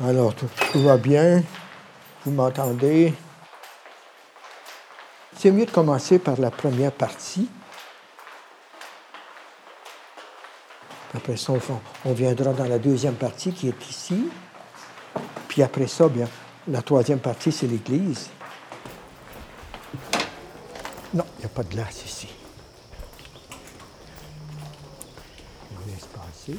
Alors, tout, va bien? Vous m'entendez? C'est mieux de commencer par la première partie. Après ça, on viendra dans la deuxième partie qui est ici. Puis après ça, bien, la troisième partie, c'est l'Église. Non, il n'y a pas de glace ici. Je laisse passer.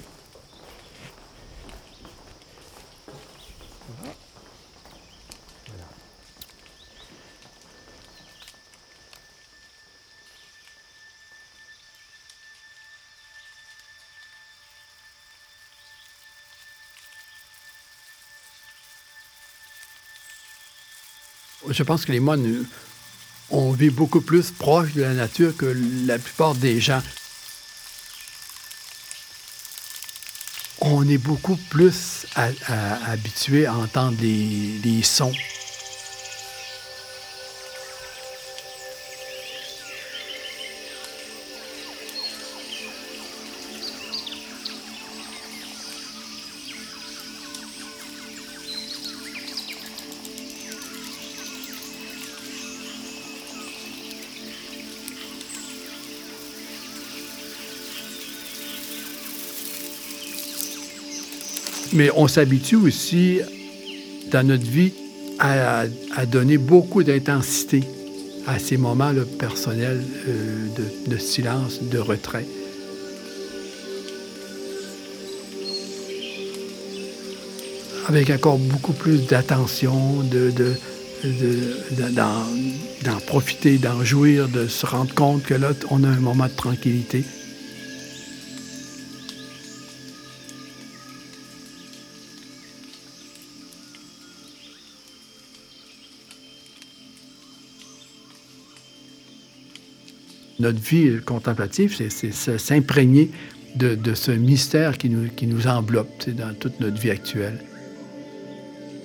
Je pense que les moines, on vit beaucoup plus proche de la nature que la plupart des gens. On est beaucoup plus habitué à entendre les sons Mais on s'habitue aussi, dans notre vie, à, donner beaucoup d'intensité à ces moments là, personnels euh, de, silence, de retrait. Avec encore beaucoup plus d'attention, de, d'en profiter, d'en jouir, de se rendre compte que là, on a un moment de tranquillité. Notre vie contemplative, c'est s'imprégner de, ce mystère qui nous, qui nous enveloppe dans toute notre vie actuelle.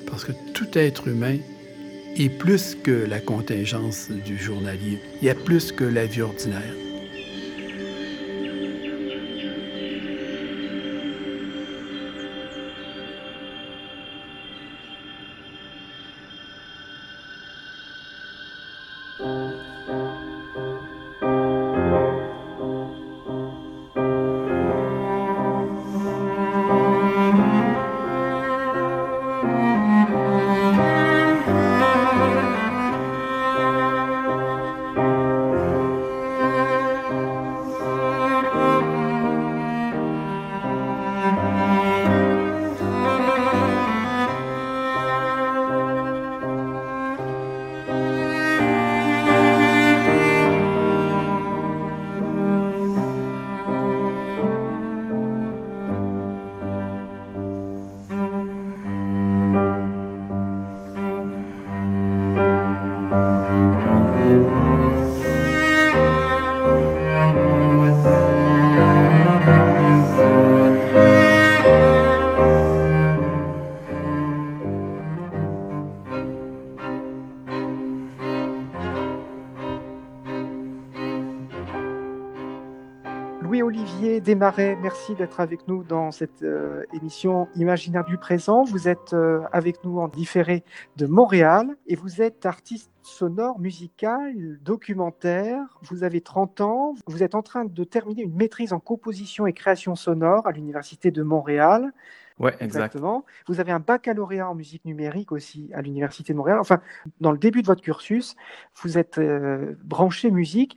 Parce que tout être humain est plus que la contingence du journalier. Il y a plus que la vie ordinaire. Desmarais, merci d'être avec nous dans cette euh, émission Imaginaire du présent. Vous êtes euh, avec nous en différé de Montréal et vous êtes artiste sonore, musical, documentaire. Vous avez 30 ans. Vous êtes en train de terminer une maîtrise en composition et création sonore à l'Université de Montréal. Oui, exactement. Vous avez un baccalauréat en musique numérique aussi à l'Université de Montréal. Enfin, dans le début de votre cursus, vous êtes euh, branché musique.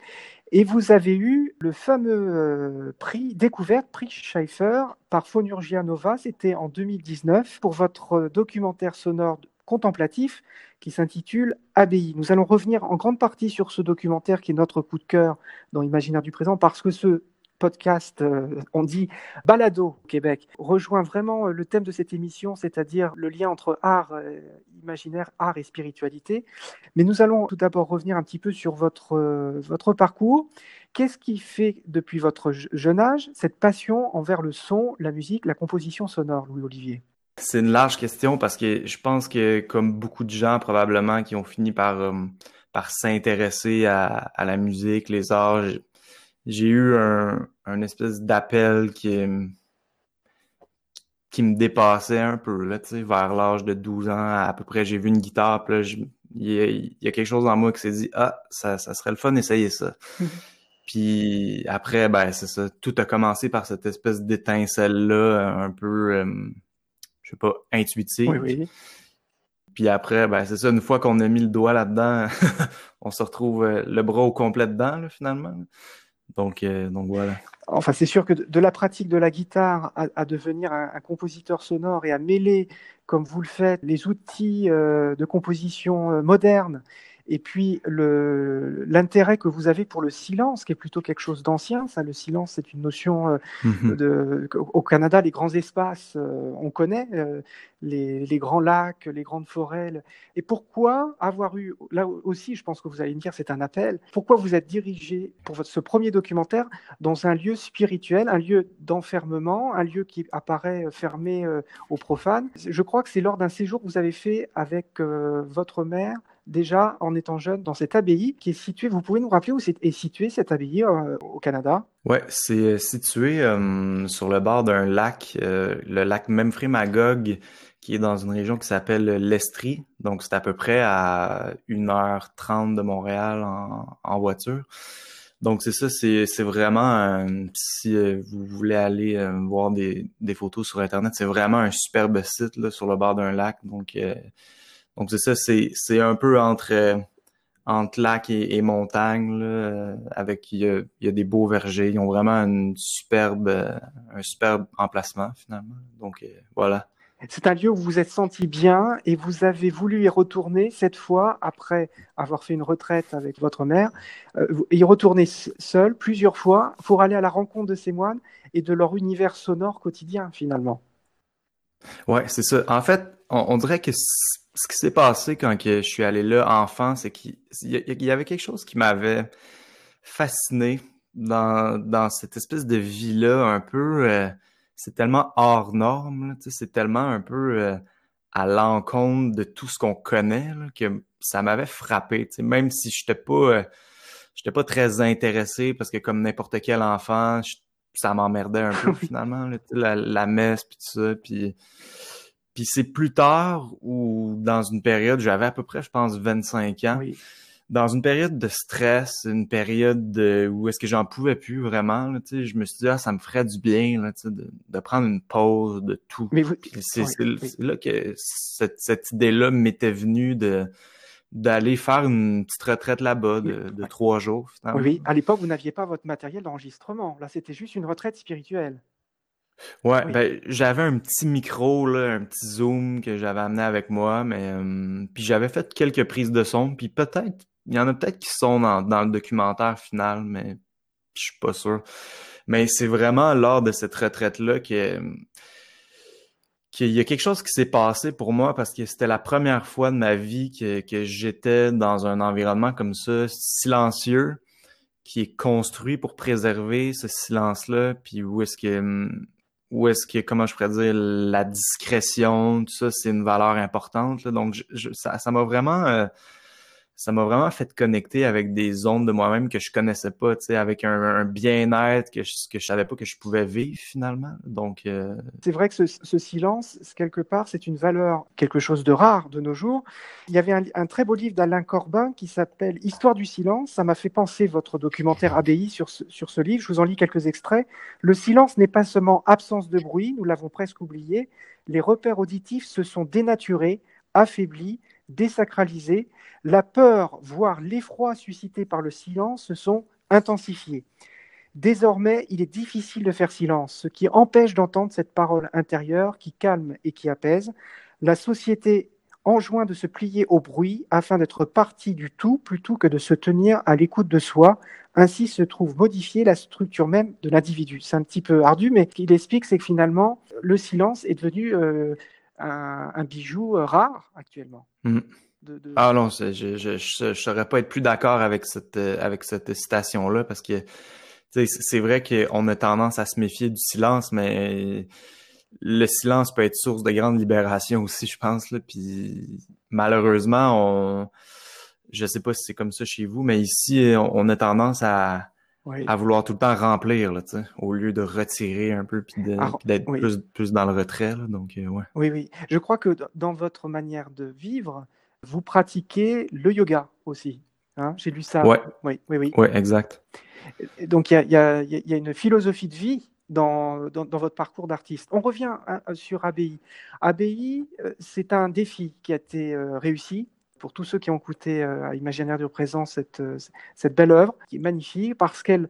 Et vous avez eu le fameux euh, prix découverte, prix Schaeffer, par Phonurgia Nova, c'était en 2019, pour votre documentaire sonore contemplatif qui s'intitule Abbaye. Nous allons revenir en grande partie sur ce documentaire qui est notre coup de cœur dans Imaginaire du présent, parce que ce podcast, euh, on dit balado au Québec, rejoint vraiment euh, le thème de cette émission, c'est-à-dire le lien entre art euh, imaginaire, art et spiritualité. Mais nous allons tout d'abord revenir un petit peu sur votre, votre parcours. Qu'est-ce qui fait depuis votre jeune âge cette passion envers le son, la musique, la composition sonore, Louis-Olivier? C'est une large question parce que je pense que comme beaucoup de gens probablement qui ont fini par, par s'intéresser à, à la musique, les arts, j'ai eu un, un espèce d'appel qui est qui me dépassait un peu, là, tu sais, vers l'âge de 12 ans, à peu près, j'ai vu une guitare, puis là, il y, a, quelque chose en moi qui s'est dit, ah, ça, ça serait le fun d'essayer ça. puis après, ben, c'est ça, tout a commencé par cette espèce d'étincelle-là, un peu, euh, je sais pas, intuitive. Oui, oui. Puis après, ben, c'est ça, une fois qu'on a mis le doigt là-dedans, on se retrouve euh, le bras au complet dedans, là, finalement. Donc, euh, donc voilà. Enfin, c'est sûr que de, la pratique de la guitare à, devenir un, compositeur sonore et à mêler, comme vous le faites, les outils euh, de composition euh, modernes et puis l'intérêt que vous avez pour le silence, qui est plutôt quelque chose d'ancien. Ça, le silence, c'est une notion euh, mhm. de, au Canada, les grands espaces, euh, on connaît euh, les, les, grands lacs, les grandes forêts. Et pourquoi avoir eu, là aussi, je pense que vous allez me dire, c'est un appel. Pourquoi vous êtes dirigé pour votre, ce premier documentaire dans un lieu spirituel, un lieu d'enfermement, un lieu qui apparaît fermé aux profanes? Je crois que c'est lors d'un séjour que vous avez fait avec votre mère déjà en étant jeune dans cette abbaye qui est située. Vous pouvez nous rappeler où est située cette abbaye euh, au Canada? Ouais, c'est euh, situé euh, sur le bord d'un lac, le lac Memphrey Magog, qui est dans une région qui s'appelle l'Estrie. Donc c'est à peu près à 1h30 de Montréal en, voiture. Donc c'est ça, c'est, vraiment si vous voulez aller voir des, des, photos sur internet, c'est vraiment un superbe site là, sur le bord d'un lac. Donc donc c'est ça, c'est, c'est un peu entre, euh, entre lac et, montagne, là, euh, avec il y, a, il y, a, des beaux vergers. Ils ont vraiment une superbe, euh, un superbe emplacement finalement. Donc voilà. C'est un lieu où vous vous êtes senti bien et vous avez voulu y retourner cette fois après avoir fait une retraite avec votre mère, y retourner seul plusieurs fois pour aller à la rencontre de ces moines et de leur univers sonore quotidien finalement. Ouais, c'est ça. En fait, on dirait que ce qui s'est passé quand je suis allé là enfant, c'est qu'il y avait quelque chose qui m'avait fasciné dans, dans cette espèce de vie-là, un peu, euh, c'est tellement hors norme, c'est tellement un peu euh, à l'encontre de tout ce qu'on connaît que ça m'avait frappé, même si je n'étais pas, euh, j'étais pas très intéressé parce que comme n'importe quel enfant, ça m'emmerdait un peu finalement, la, la messe puis tout ça, puis puis c'est plus tard ou dans une période, j'avais à peu près, je pense, 25 ans. Dans une période de stress, une période de, où est-ce que j'en pouvais plus vraiment, là, je me suis dit, ah, ça me ferait du bien là, de, de prendre une pause de tout. Mais c'est là que cette, cette idée-là m'était venue de d'aller faire une petite retraite là-bas de, de, trois jours. Finalement. Oui, à l'époque, vous n'aviez pas votre matériel d'enregistrement. Là, c'était juste une retraite spirituelle. Ouais, ben j'avais un petit micro là, un petit zoom que j'avais amené avec moi, mais euh, puis j'avais fait quelques prises de son, puis peut-être il y en a peut-être qui sont dans, dans le documentaire final, mais je suis pas sûr. Mais c'est vraiment lors de cette retraite là que qu'il y a quelque chose qui s'est passé pour moi parce que c'était la première fois de ma vie que, que j'étais dans un environnement comme ça, silencieux, qui est construit pour préserver ce silence-là, puis où est-ce que où est-ce que, comment je pourrais dire, la discrétion, tout ça, c'est une valeur importante. Donc, je, ça, ça m'a vraiment, euh, ça m'a vraiment fait connecter avec des zones de moi-même que je connaissais pas, tu sais, avec un, bien-être que je, que savais pas que je pouvais vivre finalement. Donc, euh, c'est vrai que ce, ce, silence, quelque part, c'est une valeur, quelque chose de rare de nos jours. Il y avait un, très beau livre d'Alain Corbin qui s'appelle Histoire du silence. Ça m'a fait penser votre documentaire ABI sur sur ce livre. Je vous en lis quelques extraits. Le silence n'est pas seulement absence de bruit, nous l'avons presque oublié. Les repères auditifs se sont dénaturés, affaiblis, désacralisés la peur, voire l'effroi suscité par le silence se sont intensifiés. Désormais, il est difficile de faire silence, ce qui empêche d'entendre cette parole intérieure qui calme et qui apaise. La société enjoint de se plier au bruit afin d'être partie du tout plutôt que de se tenir à l'écoute de soi. Ainsi se trouve modifiée la structure même de l'individu. C'est un petit peu ardu, mais ce qu'il explique, c'est que finalement, le silence est devenu euh, un, bijou euh, rare actuellement. Mmh. Ah non, je je, ne saurais pas être plus d'accord avec cette euh, avec cette citation-là parce que c'est vrai qu'on a tendance à se méfier du silence, mais le silence peut être source de grande libération aussi, je pense. Là. Puis malheureusement, on je sais pas si c'est comme ça chez vous, mais ici, on, a tendance à, à vouloir tout le temps remplir, là, au lieu de retirer un peu puis ah, d'être plus, plus dans le retrait. Là, donc, euh, ouais. Oui, oui. Je crois que dans votre manière de vivre, vous pratiquez le yoga aussi. Hein J'ai lu ça. Ouais. Oui, oui, oui. Ouais, exact. Donc, il y a, y, a, y a, une philosophie de vie dans, dans, dans votre parcours d'artiste. On revient hein, sur ABI. ABI, euh, c'est un défi qui a été euh, réussi pour tous ceux qui ont écouté à Imaginaire du présent cette, cette belle œuvre, qui est magnifique, parce qu'elle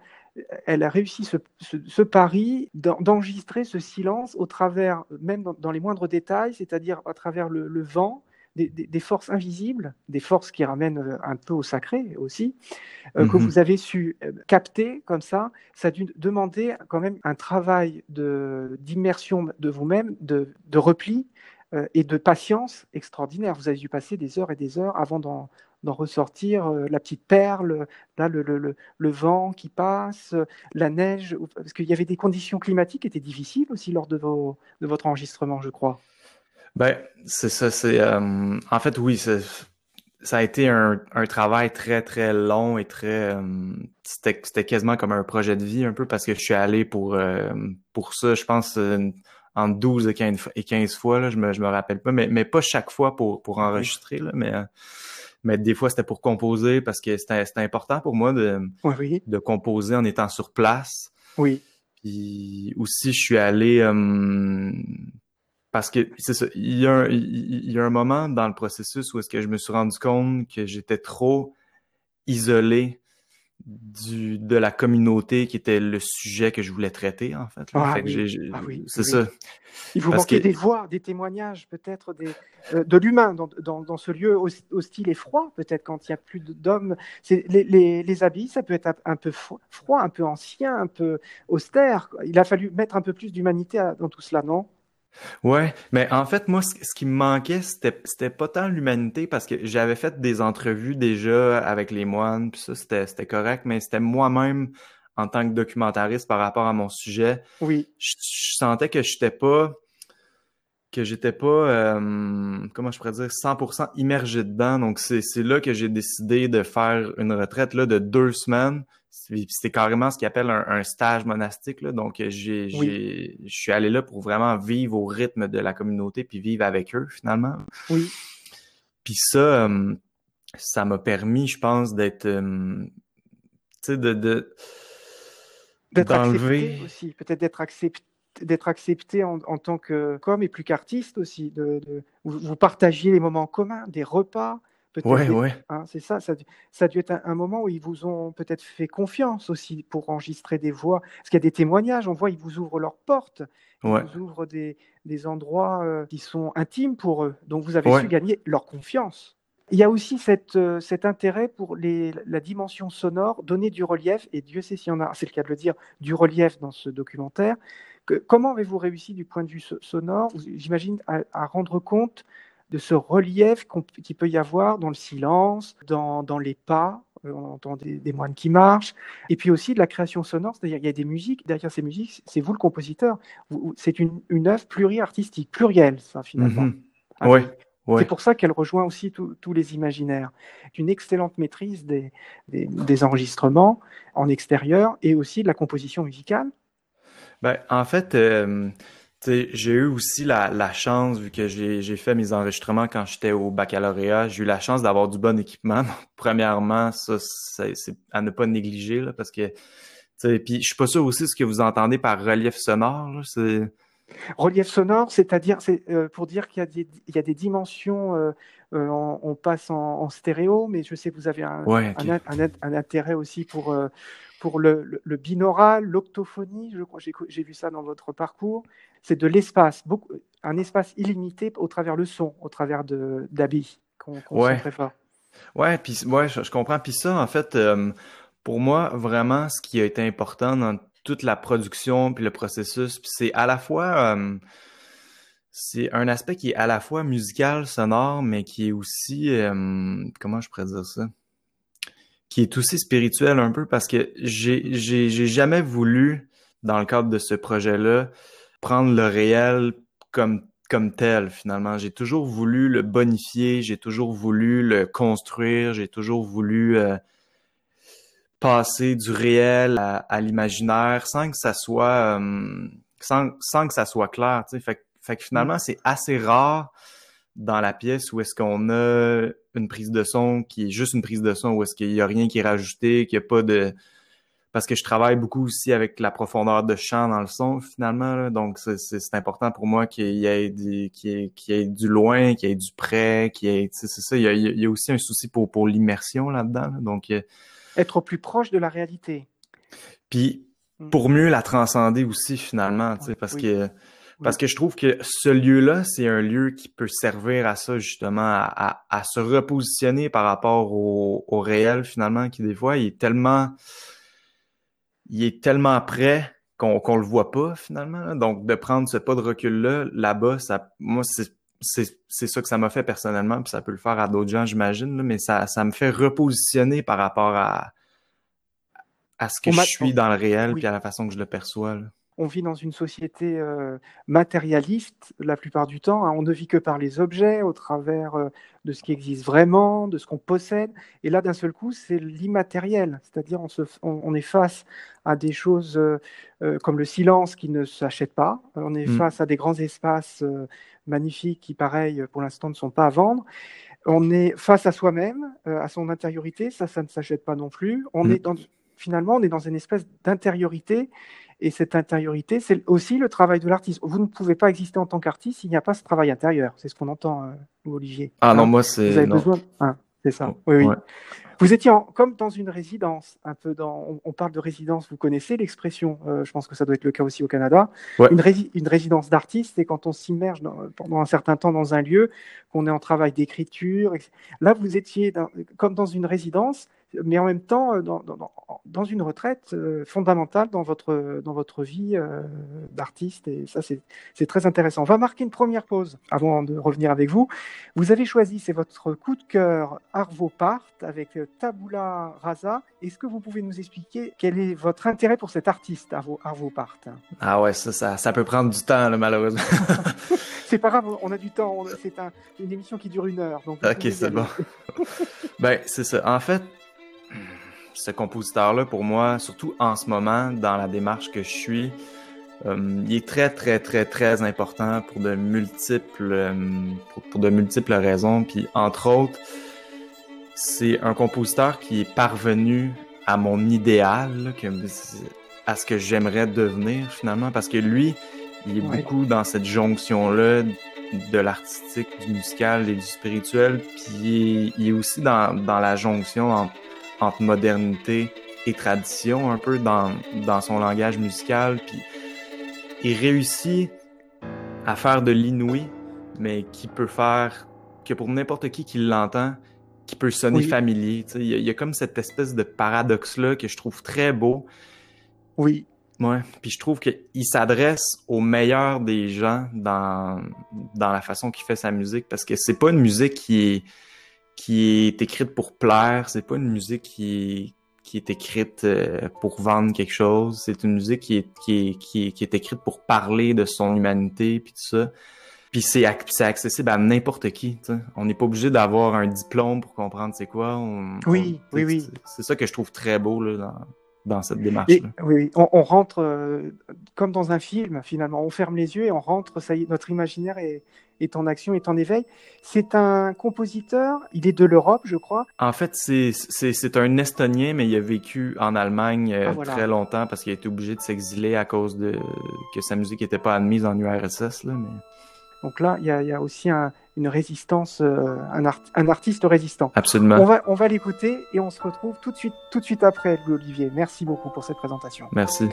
elle a réussi ce, ce, pari d'enregistrer ce silence au travers, même dans, les moindres détails, c'est-à-dire à travers le, vent, des, des, forces invisibles, des forces qui ramènent euh, un peu au sacré aussi, euh, que mhm. vous avez su euh, capter comme ça. Ça a dû demander quand même un travail d'immersion de, vous-même, de, de, repli et de patience extraordinaire. Vous avez dû passer des heures et des heures avant d'en ressortir euh, la petite perle, là, le, le, le, vent qui passe, la neige, parce qu'il y avait des conditions climatiques qui étaient difficiles aussi lors de, votre enregistrement, je crois. Ben, c'est ça, c'est... Euh, en fait, oui, ça a été un, travail très, très long et très... Euh, c'était quasiment comme un projet de vie un peu parce que je suis allé pour, pour ça, je pense, en 12 et 15, et 15 fois, là, je me, je me rappelle pas, mais, mais pas chaque fois pour, pour enregistrer, là, mais mais des fois c'était pour composer parce que c'était important pour moi de, de composer en étant sur place. Oui. Puis aussi, je suis allé euh, parce que c'est ça. Il y, a un, il y a un moment dans le processus où est-ce que je me suis rendu compte que j'étais trop isolé du, de la communauté qui était le sujet que je voulais traiter, en fait. Ah, ah oui. c'est ça. Il vous manquait des voix, des témoignages, peut-être des, euh, de l'humain dans, dans, dans, ce lieu hostile et froid, peut-être quand il n'y a plus d'hommes. Les, les, les, habits, ça peut être un peu froid, un peu ancien, un peu austère. Il a fallu mettre un peu plus d'humanité dans tout cela, non? Ouais, mais en fait, moi, ce, qui me manquait, c'était, c'était pas tant l'humanité parce que j'avais fait des entrevues déjà avec les moines, puis ça, c'était, c'était correct, mais c'était moi-même en tant que documentariste par rapport à mon sujet. Oui. Je, sentais que j'étais pas que j'étais pas euh, comment je pourrais dire 100% immergé dedans donc c'est là que j'ai décidé de faire une retraite là de deux semaines c'était carrément ce qu'ils appelle un, stage monastique. Là. Donc, j'ai, je suis allé là pour vraiment vivre au rythme de la communauté puis vivre avec eux, finalement. Oui. Puis ça, euh, ça m'a permis, je pense, d'être. Euh, tu sais, de. de d'être accepté aussi, peut-être d'être accepté d'être accepté en, en, tant que comme et plus qu'artiste aussi. De, de vous, partagiez les moments communs, des repas, Ouais, ouais. Hein, c'est ça, ça, ça, a dû être un, moment où ils vous ont peut-être fait confiance aussi pour enregistrer des voix. Parce qu'il y a des témoignages, on voit, ils vous ouvrent leurs portes, ils vous ouvrent des, des endroits euh, qui sont intimes pour eux. Donc vous avez su gagner leur confiance. Il y a aussi cette, euh, cet intérêt pour les, la dimension sonore, donner du relief, et Dieu sait s'il y en a, c'est le cas de le dire, du relief dans ce documentaire. Que, comment avez-vous réussi du point de vue sonore, j'imagine, à, rendre compte de ce relief qu'il peut y avoir dans le silence, dans, dans les pas, euh, on entend des, moines qui marchent, et puis aussi de la création sonore, c'est-à-dire il y a des musiques, derrière ces musiques, c'est vous le compositeur, c'est une, une œuvre pluriartistique, plurielle, ça finalement. Oui. C'est pour ça qu'elle rejoint aussi tous les imaginaires. Une excellente maîtrise des, des, enregistrements en extérieur et aussi de la composition musicale. Ben, en fait, euh, j'ai eu aussi la, la, chance, vu que j'ai fait mes enregistrements quand j'étais au baccalauréat, j'ai eu la chance d'avoir du bon équipement. premièrement, ça, c'est à ne pas négliger, là, parce que, puis je suis pas sûr aussi ce que vous entendez par relief sonore, c'est... Relief sonore, c'est-à-dire, c'est euh, pour dire qu'il y, a des, il y a des dimensions, euh, euh, on, passe en, en, stéréo, mais je sais que vous avez un, un, un, un intérêt aussi pour pour le, le, binaural, l'octophonie, je crois, j'ai vu ça dans votre parcours, c'est de l'espace, un espace illimité au travers le son, au travers d'habits qu'on qu ouais. très fort. Ouais, puis ouais, je, comprends. Puis ça, en fait, euh, pour moi, vraiment, ce qui a été important dans toute la production puis le processus, c'est à la fois euh, c'est un aspect qui est à la fois musical, sonore, mais qui est aussi euh, comment je pourrais dire ça? Qui est aussi spirituel un peu parce que j'ai, jamais voulu, dans le cadre de ce projet-là, prendre le réel comme, comme tel, finalement. J'ai toujours voulu le bonifier, j'ai toujours voulu le construire, j'ai toujours voulu euh, passer du réel à, l'imaginaire sans que ça soit euh, sans, sans que ça soit clair. Tu sais. Fait, fait que finalement, mm. c'est assez rare dans la pièce où est-ce qu'on a une prise de son qui est juste une prise de son, où est-ce qu'il y a rien qui est rajouté, qu'il n'y a pas de parce que je travaille beaucoup aussi avec la profondeur de chant dans le son finalement. Donc c'est important pour moi qu'il y ait du y, ait du loin, qu'il y ait du près, qu'il y ait c'est ça. Il y, a, il y, a, aussi un souci pour pour l'immersion là-dedans. Donc être plus proche de la réalité. Puis mm. pour mieux la transcender aussi finalement, parce que parce que je trouve que ce lieu-là, c'est un lieu qui peut servir à ça, justement, à, à, se repositionner par rapport au, au, réel, finalement, qui des fois, il est tellement il est tellement prêt qu'on le voit pas finalement. Donc de prendre ce pas de recul là là-bas, ça moi c'est c'est ça que ça m'a fait personnellement, puis ça peut le faire à d'autres gens, j'imagine, mais ça, ça me fait repositionner par rapport à, à ce que je suis dans le réel, puis à la façon que je le perçois. Là on vit dans une société euh, matérialiste la plupart du temps. Hein. On ne vit que par les objets, au travers euh, de ce qui existe vraiment, de ce qu'on possède. Et là, d'un seul coup, c'est l'immatériel. C'est-à-dire, on, on, est face à des choses euh, comme le silence qui ne s'achète pas. On est mm. face à des grands espaces magnifiques qui, pareil, pour l'instant, ne sont pas à vendre. On est face à soi-même, à son intériorité. Ça, ça ne s'achète pas non plus. On mm. est dans, finalement, on est dans une espèce d'intériorité et cette intériorité, c'est aussi le travail de l'artiste. Vous ne pouvez pas exister en tant qu'artiste s'il n'y a pas ce travail intérieur. C'est ce qu'on entend, euh, Olivier. Ah non, hein moi c'est. Vous avez besoin. Hein, c'est ça. Oui, oui. Vous étiez comme dans une résidence, un peu dans. On, parle de résidence. Vous connaissez l'expression euh, Je pense que ça doit être le cas aussi au Canada. Une, une, résidence d'artiste, c'est quand on s'immerge pendant un certain temps dans un lieu, qu'on est en travail d'écriture. Là, vous étiez comme dans une résidence mais en même temps euh, dans, dans, dans une retraite euh, fondamentale dans votre, dans votre vie euh, d'artiste. Et ça, c'est très intéressant. On va marquer une première pause avant de revenir avec vous. Vous avez choisi, c'est votre coup de cœur Arvo Part avec Tabula Rasa. Est-ce que vous pouvez nous expliquer quel est votre intérêt pour cet artiste, Arvo, Arvo Part? Ah ouais, ça, ça, ça, peut prendre du temps, malheureusement. c'est pas grave, on a du temps. C'est un, une émission qui dure une heure. Donc ok, c'est bon. ben, c'est ça. En fait, ce compositeur-là, pour moi, surtout en ce moment, dans la démarche que je suis, euh, il est très, très, très, très important pour de multiples, euh, pour, de multiples raisons. Puis, entre autres, c'est un compositeur qui est parvenu à mon idéal, à ce que j'aimerais devenir finalement, parce que lui, il est beaucoup dans cette jonction-là de l'artistique, du musical et du spirituel, puis il est, aussi dans, dans la jonction entre entre modernité et tradition, un peu dans, dans son langage musical. Puis il réussit à faire de l'inouï, mais qui peut faire que pour n'importe qui qui l'entend, qui peut sonner familier. Il y, a, il y, a comme cette espèce de paradoxe-là que je trouve très beau. Oui. Ouais. Puis je trouve qu'il s'adresse au meilleur des gens dans, dans la façon qu'il fait sa musique parce que c'est pas une musique qui est qui est écrite pour plaire. C'est pas une musique qui, qui est écrite euh, pour vendre quelque chose. C'est une musique qui est, qui, est, qui, est, écrite pour parler de son humanité puis tout ça. Puis c'est accessible à n'importe qui. On n'est pas obligé d'avoir un diplôme pour comprendre c'est quoi. oui, oui, oui. C'est ça que je trouve très beau là, dans, dans cette démarche-là. Oui, on, on rentre euh, comme dans un film, finalement. On ferme les yeux et on rentre, ça y est, notre imaginaire est, est en action, est en éveil. C'est un compositeur, il est de l'Europe, je crois. En fait, c'est un Estonien, mais il a vécu en Allemagne euh, ah, très longtemps parce qu'il a été obligé de s'exiler à cause de que sa musique n'était pas admise en URSS. Là, mais... Donc là, il y, y a, aussi un, une résistance, euh, un, un, artiste résistant. Absolument. On va, on va l'écouter et on se retrouve tout de suite, tout de suite après, Olivier. Merci beaucoup pour cette présentation. Merci.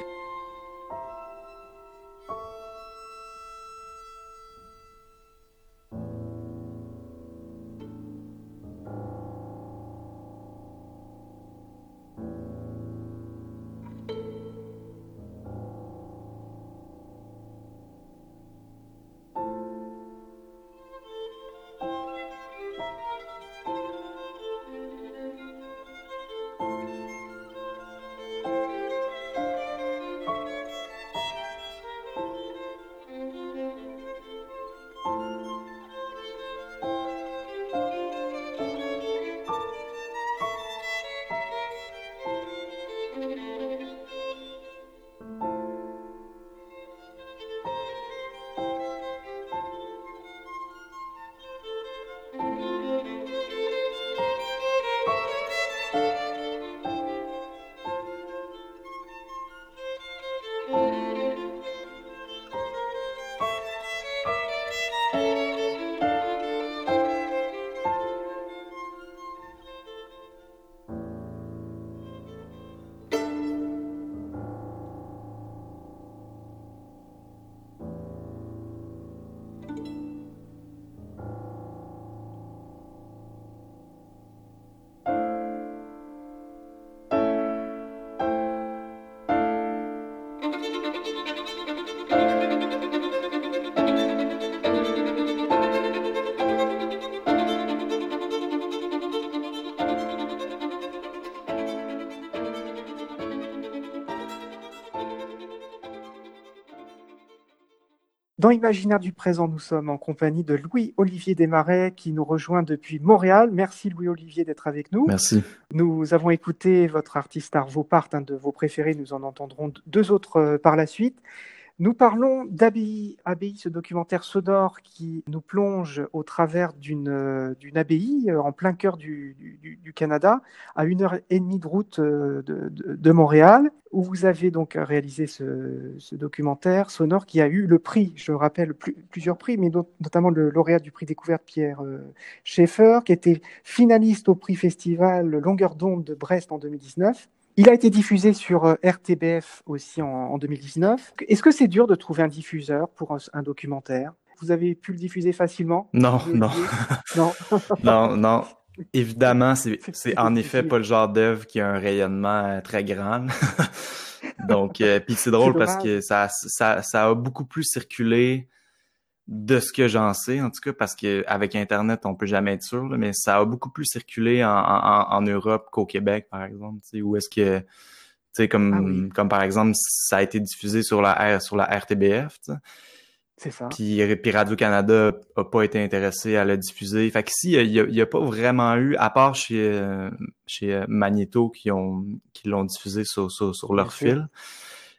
Dans Imaginaire du présent, nous sommes en compagnie de Louis-Olivier Desmarais qui nous rejoint depuis Montréal. Merci Louis-Olivier d'être avec nous. Merci. Nous avons écouté votre artiste Arvo Part, un de vos préférés. Nous en entendrons deux autres euh, par la suite. Nous parlons d'Abbaye, Abbaye, ce documentaire sonore qui nous plonge au travers d'une euh, abbaye euh, en plein cœur du, du, Canada, à une heure et demie de route euh, de, de, Montréal, où vous avez donc réalisé ce, ce, documentaire sonore qui a eu le prix, je rappelle plus, plusieurs prix, mais notamment le lauréat du prix découverte Pierre Schaeffer, qui était finaliste au prix festival Longueur d'onde de Brest en 2019. Il a été diffusé sur euh, RTBF aussi en, en 2019. Est-ce que c'est dur de trouver un diffuseur pour un, un documentaire? Vous avez pu le diffuser facilement? Non, non. non. non, non. Évidemment, c'est en effet pas le genre d'œuvre qui a un rayonnement euh, très grand. Donc, euh, puis c'est drôle parce que ça, ça, ça a beaucoup plus circulé de ce que j'en sais, en tout cas, parce qu'avec Internet, on peut jamais être sûr, là, mais ça a beaucoup plus circulé en, en, en Europe qu'au Québec, par exemple, où est-ce que, tu sais, comme, ah oui. comme par exemple, ça a été diffusé sur la, sur la RTBF, C'est ça. Puis, puis Radio-Canada a pas été intéressé à le diffuser. Fait qu'ici, il y a, y a, pas vraiment eu, à part chez, chez Magneto qui ont qui l'ont diffusé sur, sur, sur leur Bien fil. Sûr.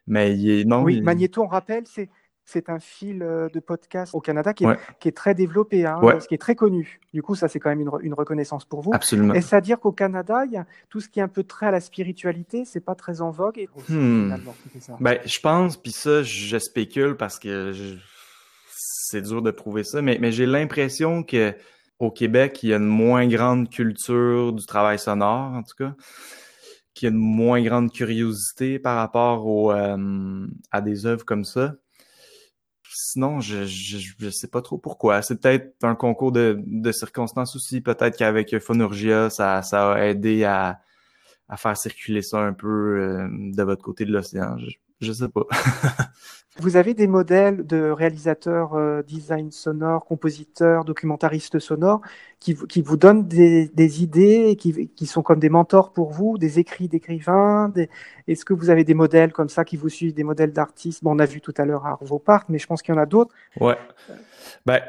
Mais il, non. Oui, il... Magneto, on rappelle, c'est c'est un fil de podcast au Canada qui est, ouais. qui est très développé, hein, ouais. ce qui est très connu. Du coup, ça, c'est quand même une, une, reconnaissance pour vous. Absolument. Est-ce à dire qu'au Canada, il y a tout ce qui est un peu trait à la spiritualité, c'est pas très en vogue et hmm. Ben, je pense, puis ça, je spécule parce que je... c'est dur de prouver ça, mais, mais j'ai l'impression que au Québec, il y a une moins grande culture du travail sonore, en tout cas qu'il y a une moins grande curiosité par rapport au, euh, à des œuvres comme ça sinon, je, je, je sais pas trop pourquoi. C'est peut-être un concours de, de circonstances aussi. Peut-être qu'avec Phonurgia, ça, ça a aidé à, à faire circuler ça un peu euh, de votre côté de l'océan. Je sais pas. Vous avez des modèles de réalisateurs euh, design sonore, compositeurs, documentaristes sonores qui, qui vous donnent des, des idées et qui, qui, sont comme des mentors pour vous, des écrits d'écrivains. Des... Est-ce que vous avez des modèles comme ça qui vous suivent, des modèles d'artistes? Bon, On a vu tout à l'heure Arvo Part, mais je pense qu'il y en a d'autres. Ouais. Ben,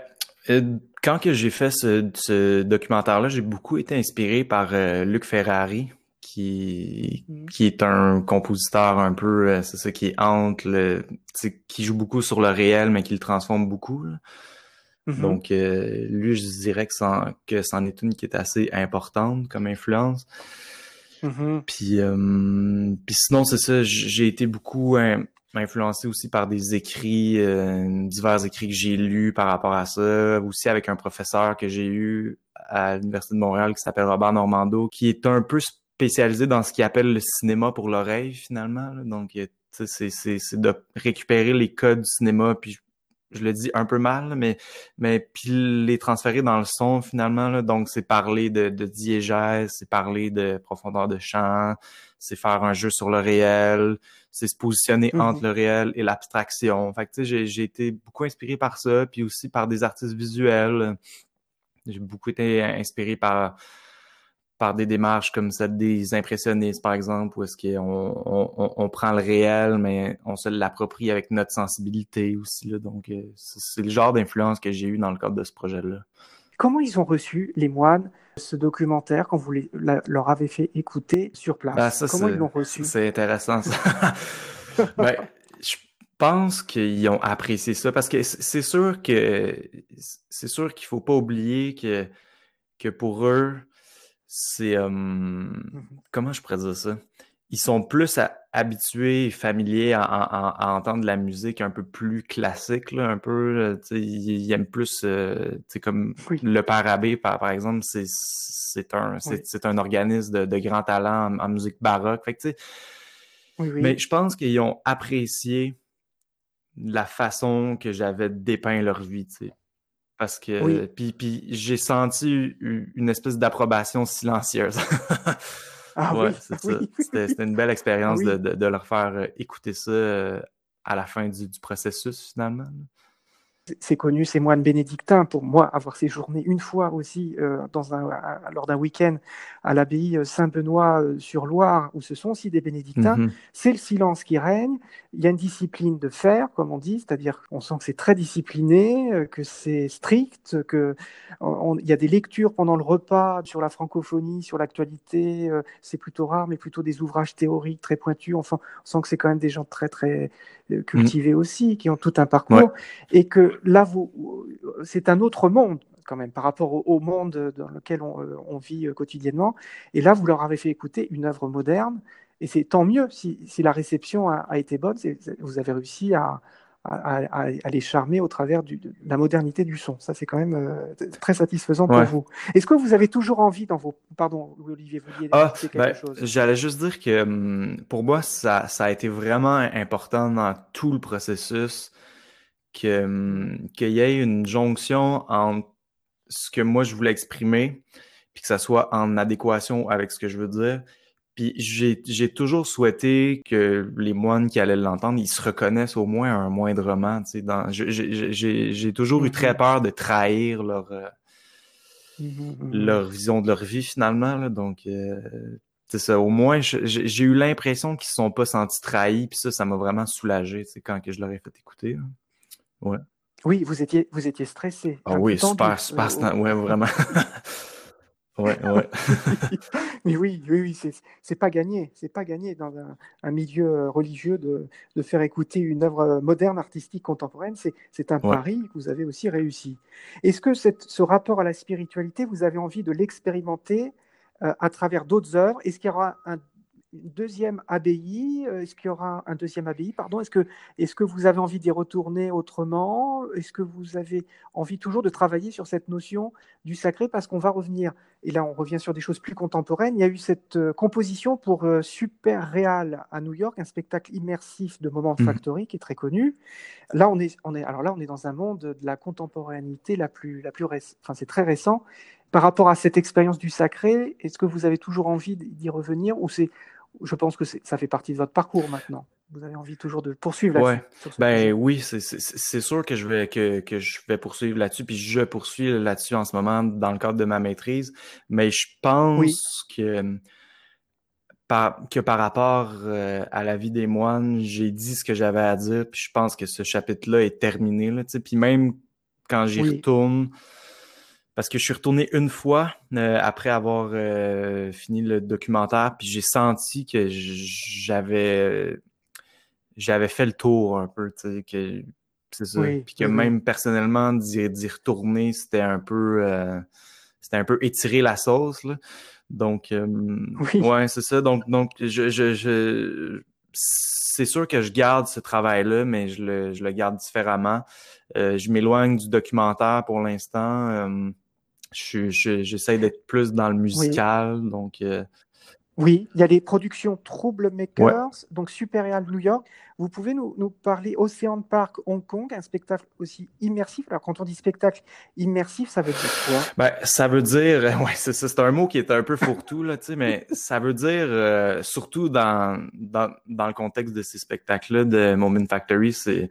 euh, quand que j'ai fait ce, ce documentaire-là, j'ai beaucoup été inspiré par euh, Luc Ferrari, qui qui est un compositeur un peu euh, c'est ça qui est entre le qui joue beaucoup sur le réel mais qui le transforme beaucoup mm -hmm. donc euh, lui je dirais que c'en est une qui est assez importante comme influence mm -hmm. puis euh, puis sinon c'est ça j'ai été beaucoup influencé aussi par des écrits euh, divers écrits que j'ai lus par rapport à ça aussi avec un professeur que j'ai eu à l'université de Montréal qui s'appelle Robert Normando qui est un peu spécialisé dans ce qu'il appelle le cinéma pour l'oreille, finalement. Là. Donc, c'est de récupérer les codes du cinéma, puis je, le dis un peu mal, mais, mais puis les transférer dans le son, finalement. Là. Donc, c'est parler de, de diégèse, c'est parler de profondeur de champ, c'est faire un jeu sur le réel, c'est se positionner mm -hmm. entre le réel et l'abstraction. Fait que, tu sais, j'ai été beaucoup inspiré par ça, puis aussi par des artistes visuels. J'ai beaucoup été inspiré par par des démarches comme celle des impressionnistes, par exemple, où est-ce qu'on on, on, prend le réel, mais on se l'approprie avec notre sensibilité aussi. Là. Donc, euh, c'est le genre d'influence que j'ai eu dans le cadre de ce projet-là. Comment ils ont reçu, les moines, ce documentaire quand vous les, la, leur avez fait écouter sur place? Ben, ça, Comment ils l'ont reçu? C'est intéressant, ça. ben, je pense qu'ils ont apprécié ça parce que c'est sûr que c'est sûr qu'il faut pas oublier que, que pour eux, c'est euh, mmh comment je pourrais dire ça? Ils sont plus à, habitués familiers à, à, à, entendre de la musique un peu plus classique là, un peu ils, ils, aiment plus euh, comme oui. le père abbé par, par exemple c'est c'est un oui. c'est un organisme de, de grand talent en, en, musique baroque fait que, oui, oui. mais je pense qu'ils ont apprécié la façon que j'avais dépeint leur vie parce que oui. puis, puis j'ai senti une espèce d'approbation silencieuse. ah ouais, oui, c'est ça. C'était une belle expérience de, de, de, leur faire écouter ça à la fin du, du processus finalement. C'est connu, ces moines bénédictins, pour moi, avoir séjourné une fois aussi euh, dans un, lors d'un week-end à l'abbaye Saint-Benoît-sur-Loire, où ce sont aussi des bénédictins, mhm. c'est le silence qui règne. Il y a une discipline de faire, comme on dit, c'est-à-dire qu'on sent que c'est très discipliné, euh, que c'est strict, qu'il y a des lectures pendant le repas sur la francophonie, sur l'actualité. Euh, c'est plutôt rare, mais plutôt des ouvrages théoriques très pointus. Enfin, on sent que c'est quand même des gens très, très cultivés mhm. aussi, qui ont tout un parcours. Et que là, c'est un autre monde quand même par rapport au, monde dans lequel euh, on, vit euh, quotidiennement. Et là, vous leur avez fait écouter une œuvre moderne, et c'est tant mieux si, la réception a, été bonne. Vous avez réussi à, les charmer au travers de la modernité du son. Ça, c'est quand même euh, très satisfaisant pour vous. Est-ce que vous avez toujours envie dans vos... Pardon, Olivier, vous vouliez ah, quelque ben, chose? J'allais juste dire que hum, pour moi, ça, ça, a été vraiment important dans tout le processus Hum, qu'il y ait une jonction entre ce que moi je voulais exprimer, puis que ça soit en adéquation avec ce que je veux dire. Puis j'ai toujours souhaité que les moines qui allaient l'entendre, ils se reconnaissent au moins un moindrement. J'ai toujours eu très mm-hmm. peur de trahir leur, euh, mm-hmm, mm-hmm. leur vision de leur vie finalement. donc, euh, c'est ça. Au moins, j'ai eu l'impression qu'ils ne se sont pas sentis trahis. Puis ça, ça m'a vraiment soulagé quand que je leur ai fait écouter. Oui, vous étiez, vous étiez stressé. Ah oui, super, super, ouais, vraiment. ouais, ouais. Mais oui, oui, oui, c'est pas gagné. C'est pas gagné dans un, milieu euh, religieux de, de, faire écouter une œuvre euh, moderne, artistique, contemporaine. C'est un pari que vous avez aussi réussi. Est-ce que cette, ce rapport à la spiritualité, vous avez envie de l'expérimenter euh, à travers d'autres œuvres? Est-ce qu'il y aura un deuxième abbaye euh, Est-ce qu'il y aura un deuxième abbaye Pardon? Est-ce que, est que vous avez envie d'y retourner autrement? Est-ce que vous avez envie toujours de travailler sur cette notion du sacré? Parce qu'on va revenir, et là on revient sur des choses plus contemporaines. Il y a eu cette euh, composition pour euh, Super Real à New York, un spectacle immersif de Moment mmh. Factory qui est très connu. Là on est, on est, alors là on est dans un monde de la contemporanéité la plus, la plus récente. Enfin c'est très récent. Par rapport à cette expérience du sacré, est-ce que vous avez toujours envie d'y revenir ou c'est je pense que ça fait partie de votre parcours maintenant. Vous avez envie toujours de poursuivre là-dessus. Ben oui, c'est sûr que je vais que, que je vais poursuivre là-dessus, puis je poursuis là-dessus en ce moment dans le cadre de ma maîtrise. Mais je pense que par, que par rapport euh, à la vie des moines, j'ai dit ce que j'avais à dire, puis je pense que ce chapitre-là est terminé. Là, puis même quand j'y retourne, parce que je suis retourné une fois euh, après avoir euh, fini le documentaire, puis j'ai senti que j'avais j'avais fait le tour un peu, tu sais, que c'est ça. puis que même personnellement d'y retourner, c'était un peu euh, c'était un peu étirer la sauce là. Donc ouais, c'est ça. Donc donc je, je, je c'est sûr que je garde ce travail-là, mais je le, je le garde différemment. je m'éloigne du documentaire pour l'instant j'essaie d'être plus dans le musical. Oui. Donc, euh, oui, il y a les productions Troublemakers, donc Superial New York. Vous pouvez nous, nous, parler Ocean Park Hong Kong, un spectacle aussi immersif. Alors, quand on dit spectacle immersif, ça veut dire quoi? Ben, Ça veut dire, ouais, c'est un mot qui est un peu fourre-tout, là, mais ça veut dire, euh, surtout dans, dans, dans, le contexte de ces spectacles-là de Moment Factory, c'est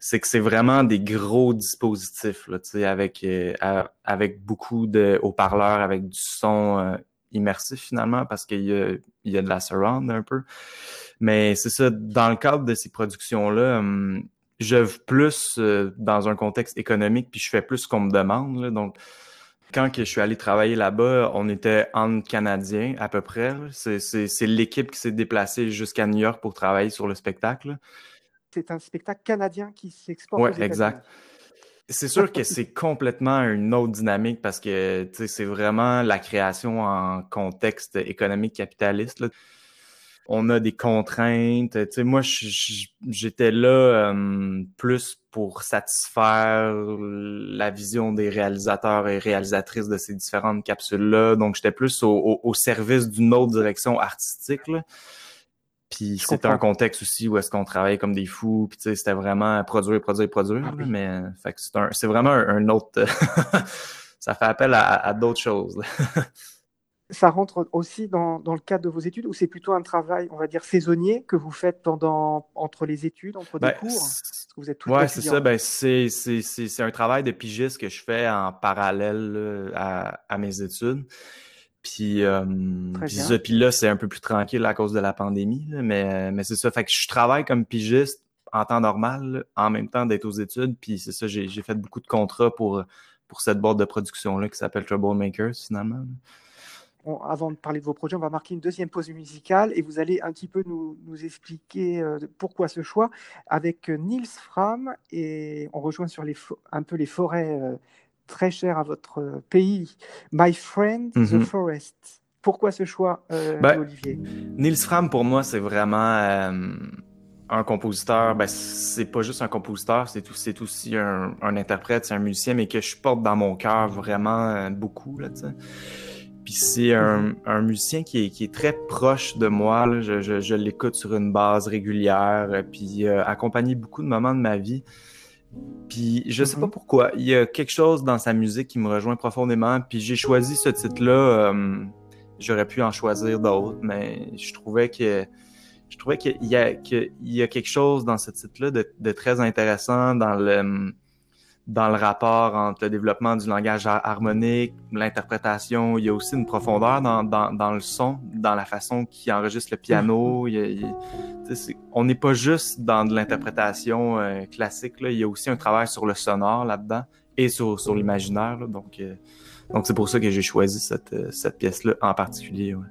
c'est que c'est vraiment des gros dispositifs, là, avec, euh, avec beaucoup de haut-parleurs, avec du son euh, immersif finalement, parce qu'il y a, il y a de la surround un peu. Mais c'est ça, dans le cadre de ces productions-là, hum, j'œuvre plus euh, dans un contexte économique, puis je fais plus ce qu'on me demande. Là, donc, quand que je suis allé travailler là-bas, on était en Canadien à peu près. C'est l'équipe qui s'est déplacée jusqu'à New York pour travailler sur le spectacle c'est un spectacle canadien qui s'exporte. Oui, exact. C'est sûr que c'est complètement une autre dynamique parce que c'est vraiment la création en contexte économique capitaliste. On a des contraintes. moi, j'étais là euh, plus pour satisfaire la vision des réalisateurs et réalisatrices de ces différentes capsules-là. Donc, j'étais plus au, au, service d'une autre direction artistique. Là. Puis c'était un contexte aussi où est-ce qu'on travaillait comme des fous, puis c'était vraiment produire, produire, produire. Ah mais c'est vraiment un, autre. ça fait appel à, d'autres choses. ça rentre aussi dans, dans, le cadre de vos études ou c'est plutôt un travail, on va dire, saisonnier que vous faites pendant, entre les études, entre des ben, cours? vous êtes Oui, c'est ça. Ben, c'est un travail de pigiste que je fais en parallèle à, à, mes études. Puis, euh, puis, là, c'est un peu plus tranquille à cause de la pandémie. mais mais c'est ça. Fait que je travaille comme pigiste en temps normal, en même temps d'être aux études. Puis c'est ça, j'ai fait beaucoup de contrats pour, pour cette boîte de production-là qui s'appelle Troublemakers, finalement. avant de parler de vos projets, on va marquer une deuxième pause musicale et vous allez un petit peu nous, nous expliquer euh, pourquoi ce choix avec Niels Fram et on rejoint sur les un peu les forêts euh, très chères à votre pays. My Friend, The mm-hmm. Forest. Pourquoi ce choix, euh, ben, Olivier? Niels Fram, pour moi, c'est vraiment un compositeur, ben, c'est pas juste un compositeur, c'est aussi, aussi un, un, interprète, c'est un musicien, mais que je porte dans mon cœur vraiment euh, beaucoup. Là, Puis c'est un, un, musicien qui est, qui est, très proche de moi. Là. Je, je, je l'écoute sur une base régulière, euh, puis euh, accompagné beaucoup de moments de ma vie. Puis je sais pas mm-hmm. pourquoi, il y a quelque chose dans sa musique qui me rejoint profondément. Puis j'ai choisi ce titre-là. Euh, J'aurais pu en choisir d'autres, mais je trouvais que je trouvais qu'il y, a, y a quelque chose dans ce titre-là de, très intéressant dans le, dans le rapport entre le développement du langage harmonique, l'interprétation. Il y a aussi une profondeur dans, dans, dans le son, dans la façon qu'il enregistre le piano. on n'est pas juste dans de l'interprétation euh, classique. Là. Il y a aussi un travail sur le sonore là-dedans et sur, sur l'imaginaire. Donc, euh, donc c'est pour ça que j'ai choisi cette, cette pièce-là en particulier. Ouais.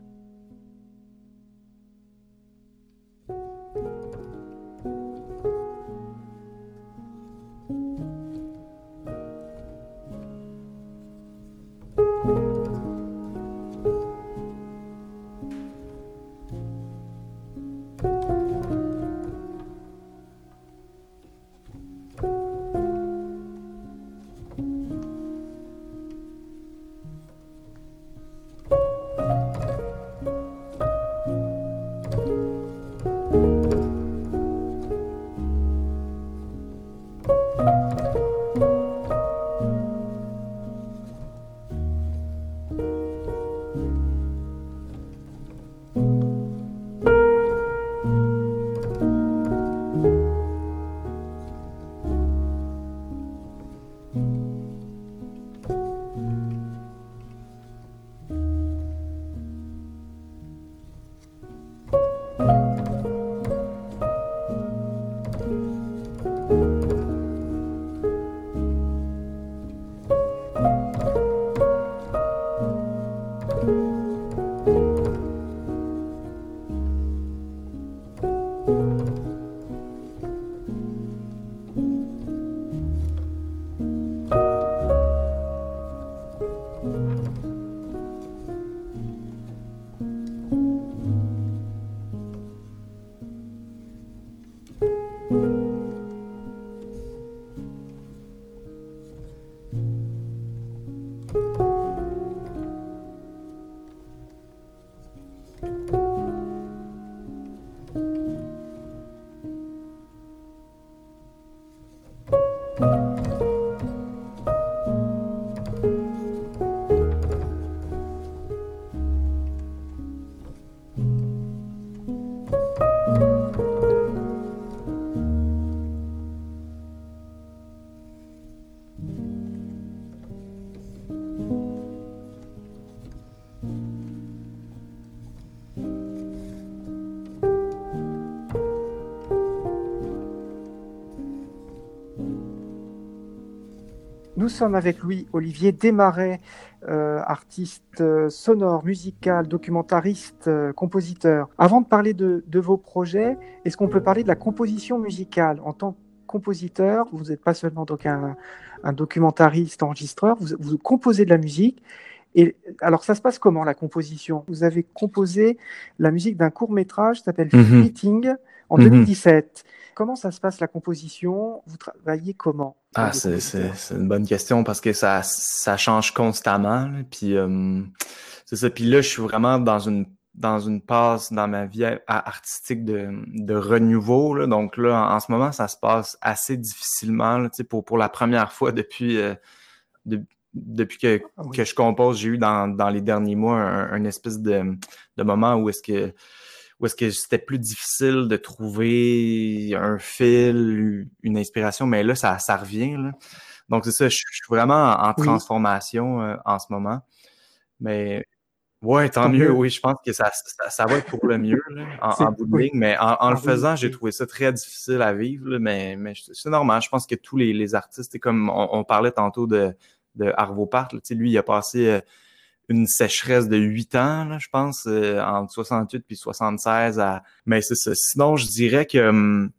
Nous sommes avec Louis Olivier Desmarais, euh, artiste euh, sonore, musical, documentariste, euh, compositeur. Avant de parler de, vos projets, est-ce qu'on peut parler de la composition musicale? En tant que compositeur, vous n'êtes pas seulement donc un, documentariste, enregistreur, vous, composez de la musique. Et alors, ça se passe comment la composition? Vous avez composé la musique d'un court métrage qui s'appelle mm Fleeting en 2017. Mhm. Comment ça se passe la composition? Vous travaillez comment? Ah, c'est une bonne question parce que ça, ça change constamment. puis euh, c'est ça. Puis là, je suis vraiment dans une dans une passe dans ma vie artistique de, de renouveau. Là. Donc là, en, ce moment, ça se passe assez difficilement. Là, pour, pour la première fois depuis, euh, depuis que, Ah oui. que je compose, j'ai eu dans, dans les derniers mois un, un espèce de, de moment où est-ce que où est-ce que c'était plus difficile de trouver un fil, une inspiration, mais là, ça, ça revient. Là. Donc, c'est ça, je, je suis vraiment en, Oui. transformation euh, en ce moment. Mais ouais, tant, Tant mieux, mieux. oui, je pense que ça, ça, ça va être pour le mieux là, en, en bout de oui. ligne. Mais en, en Ah le faisant, j'ai trouvé ça très difficile à vivre. là, mais mais c'est normal. Je pense que tous les, les artistes, comme on, on parlait tantôt de, de Arvo Part, lui, il a passé euh, une sécheresse de 8 ans, là, je pense, euh, entre 68 puis 76 à... Mais c'est ça. Sinon, je dirais que, hum,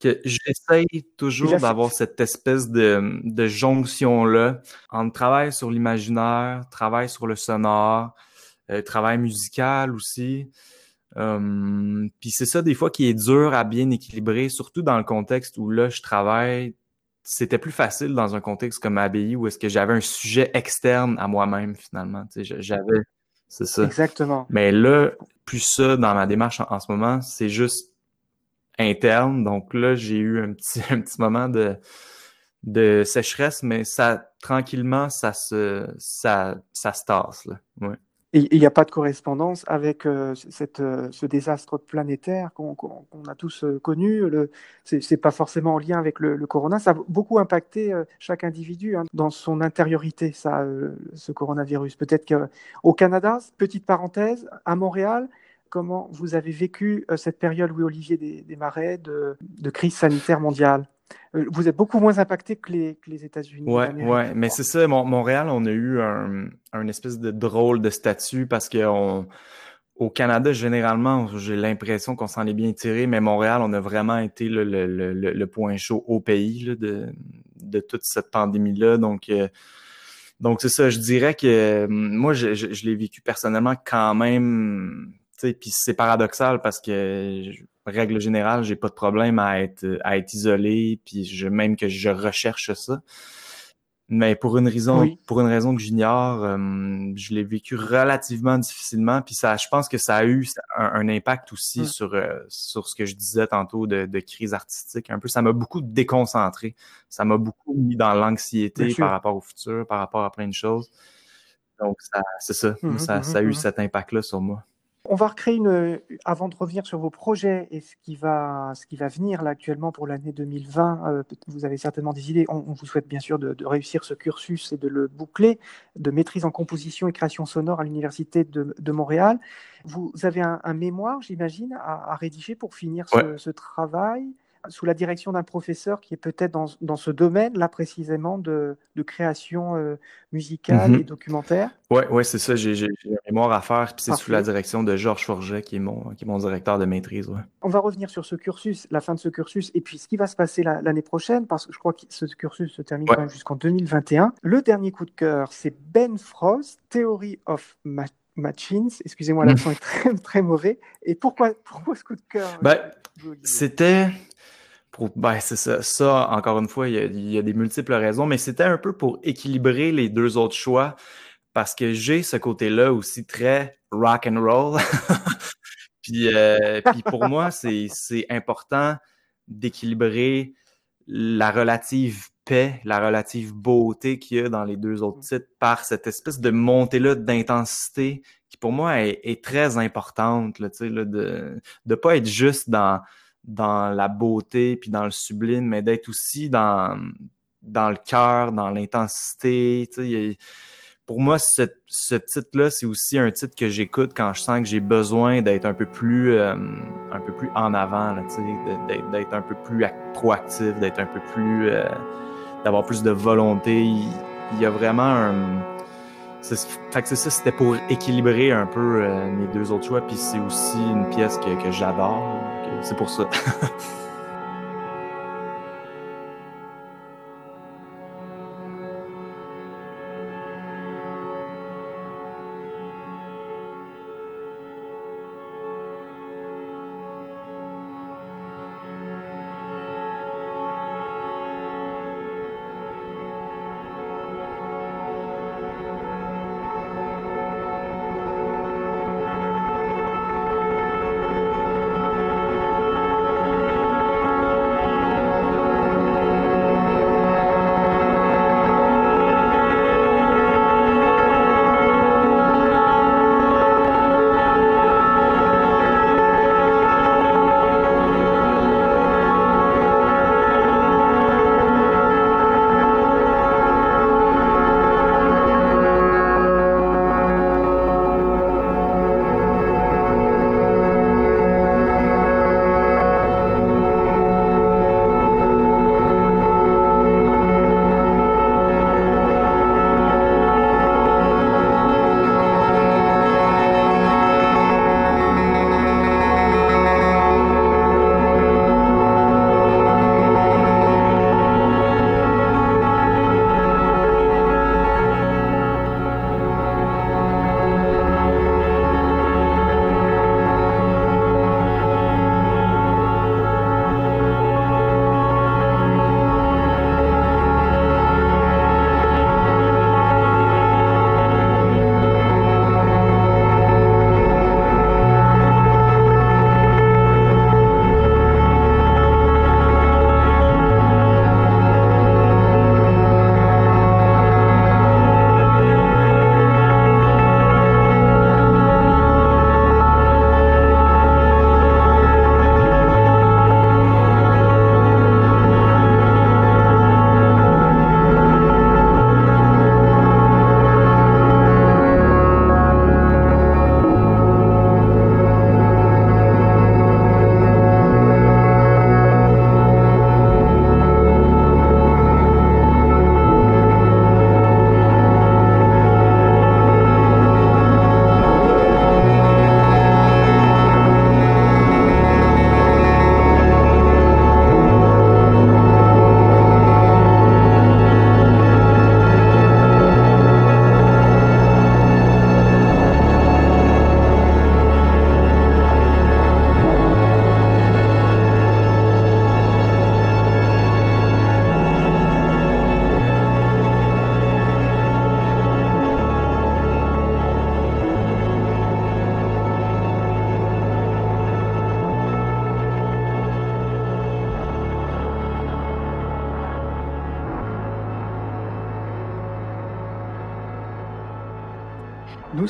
que j'essaye toujours d'avoir cette espèce de, de jonction-là entre travail sur l'imaginaire, travail sur le sonore, euh, travail musical aussi. Hum, puis c'est ça des fois qui est dur à bien équilibrer, surtout dans le contexte où là je travaille. C'était plus facile dans un contexte comme ABI où est-ce que j'avais un sujet externe à moi-même finalement. Tu sais, j- j'avais, c'est ça. Exactement. Mais là, plus ça dans ma démarche en, en ce moment, c'est juste interne. Donc là, j'ai eu un petit, un petit moment de, de sécheresse, mais ça, tranquillement, ça se, ça, ça se tasse, là. Ouais. Il n'y a pas de correspondance avec euh, euh, ce désastre planétaire qu'on a tous euh, connu. C'est c'est pas forcément en lien avec le, corona. Ça a beaucoup impacté chaque individu hein, dans son intériorité, ça, ce coronavirus. Peut-être qu'au Canada, petite parenthèse, à Montréal, comment vous avez vécu cette période, Louis-Olivier Des- Desmarais, de, de crise sanitaire mondiale? Vous êtes beaucoup moins impacté que les, États-Unis. D'Amérique, ouais, mais c'est ça, Mon- Montréal, on a eu un, un espèce de drôle de statut parce que on, au Canada, généralement, j'ai l'impression qu'on s'en est bien tiré, mais Montréal, on a vraiment été le, le, le, le- le point chaud au pays là, de, de toute cette pandémie-là. Donc, euh, donc c'est ça, je dirais que euh, moi, je, je, je l'ai vécu personnellement quand même, puis c'est paradoxal parce que, règle générale, j'ai pas de problème à être, à être isolé, puis je, même que je recherche ça. Mais pour une raison, Oui. pour une raison que j'ignore, euh, je l'ai vécu relativement difficilement. Puis ça, je pense que ça a eu un, un impact aussi Mm. sur euh, sur ce que je disais tantôt de, de crise artistique. Un peu, ça m'a beaucoup déconcentré. Ça m'a beaucoup mis dans l'anxiété par rapport au futur, par rapport à plein de choses. Donc ça, c'est ça. Mhm, ça, ça a eu mhm. cet impact-là sur moi. On va recréer une. Avant de revenir sur vos projets et ce qui va, ce qui va venir là actuellement pour l'année 2020, euh, vous avez certainement des idées. On, on vous souhaite bien sûr de, de réussir ce cursus et de le boucler, de maîtrise en composition et création sonore à l'Université de, de Montréal. Vous avez un, un mémoire, j'imagine, à, à rédiger pour finir ce, Ouais. ce travail? Sous la direction d'un professeur qui est peut-être dans, dans ce domaine, là précisément, de, de création euh, musicale Mhm. et documentaire. Ouais, c'est ça. J'ai un mémoire à faire. Puis c'est sous la direction de Georges Forget, qui est mon, qui est mon directeur de maîtrise. Ouais. On va revenir sur ce cursus, la fin de ce cursus, et puis ce qui va se passer la- l'année prochaine, parce que je crois que ce cursus se termine Ouais. quand même jusqu'en 2021. Le dernier coup de cœur, c'est Ben Frost, Theory of Ma- Machines. Excusez-moi, Mm. l'accent est très, très mauvais. Et pourquoi, pourquoi ce coup de cœur Ben, euh, C'était pour ben c'est ça, ça encore une fois il y, a, il y a des multiples raisons mais c'était un peu pour équilibrer les deux autres choix parce que j'ai ce côté-là aussi très rock and roll puis euh, puis pour moi c'est important d'équilibrer la relative paix, la relative beauté qu'il y a dans les deux autres titres par cette espèce de montée-là d'intensité qui pour moi est, est très importante, là, de ne pas être juste dans, dans la beauté puis dans le sublime, mais d'être aussi dans, dans le cœur, dans l'intensité. Pour moi, ce, ce titre-là, c'est aussi un titre que j'écoute quand je sens que j'ai besoin d'être un peu plus euh, un peu plus en avant, d'être- un peu plus ac- proactif, d'être un peu plus euh, d'avoir plus de volonté. Il, y a vraiment un fait que c'est ça, c'était pour équilibrer un peu euh, mes deux autres choix. Puis c'est aussi une pièce que, j'adore. C'est pour ça.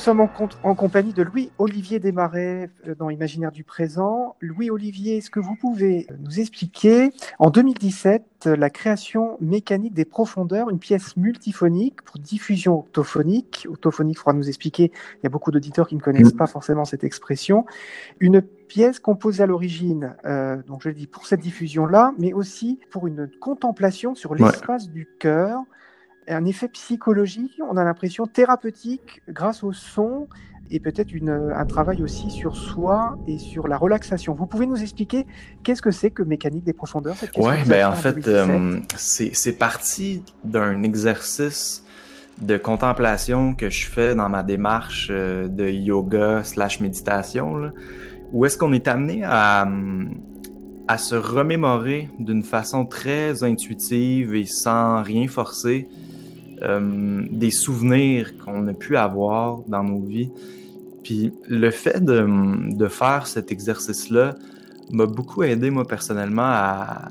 sommes en, en compagnie de Louis-Olivier Desmarais euh, dans Imaginaire du présent. Louis-Olivier, est-ce que vous pouvez nous expliquer, en 2017, la création mécanique des profondeurs, une pièce multiphonique pour diffusion octophonique? Octophonique, il faudra nous expliquer, il y a beaucoup d'auditeurs qui ne connaissent mm. pas forcément cette expression. Une pièce composée à l'origine, euh, donc je le dis pour cette diffusion-là, mais aussi pour une contemplation sur l'espace du cœur un effet psychologique, on a l'impression thérapeutique grâce au son et peut-être un travail aussi sur soi et sur la relaxation. Vous pouvez nous expliquer qu'est-ce que c'est que mécanique des profondeurs Oui, ben en fait, euh, c'est parti d'un exercice de contemplation que je fais dans ma démarche euh, de yoga slash méditation, où est-ce qu'on est amené à, à se remémorer d'une façon très intuitive et sans rien forcer euh, des souvenirs qu'on a pu avoir dans nos vies. Puis le fait de, de faire cet exercice-là m'a beaucoup aidé, moi, personnellement, à,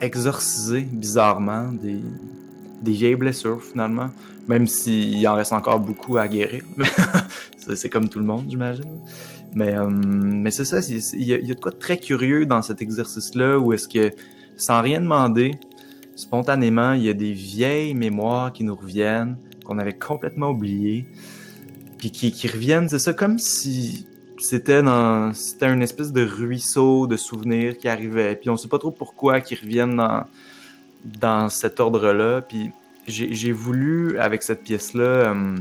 exorciser bizarrement des, des, vieilles blessures, finalement, même s'il en reste encore beaucoup à guérir. c'est comme tout le monde, j'imagine. Mais, euh, mais c'est ça, il y, y, a de quoi de très curieux dans cet exercice-là où est-ce que, sans rien demander, spontanément, il y a des vieilles mémoires qui nous reviennent, qu'on avait complètement oubliées, puis qui, reviennent, c'est ça, comme si c'était dans c'était une espèce de ruisseau de souvenirs qui arrivait, puis on sait pas trop pourquoi qui reviennent dans, dans cet ordre-là, puis j'ai voulu, avec cette pièce-là, euh,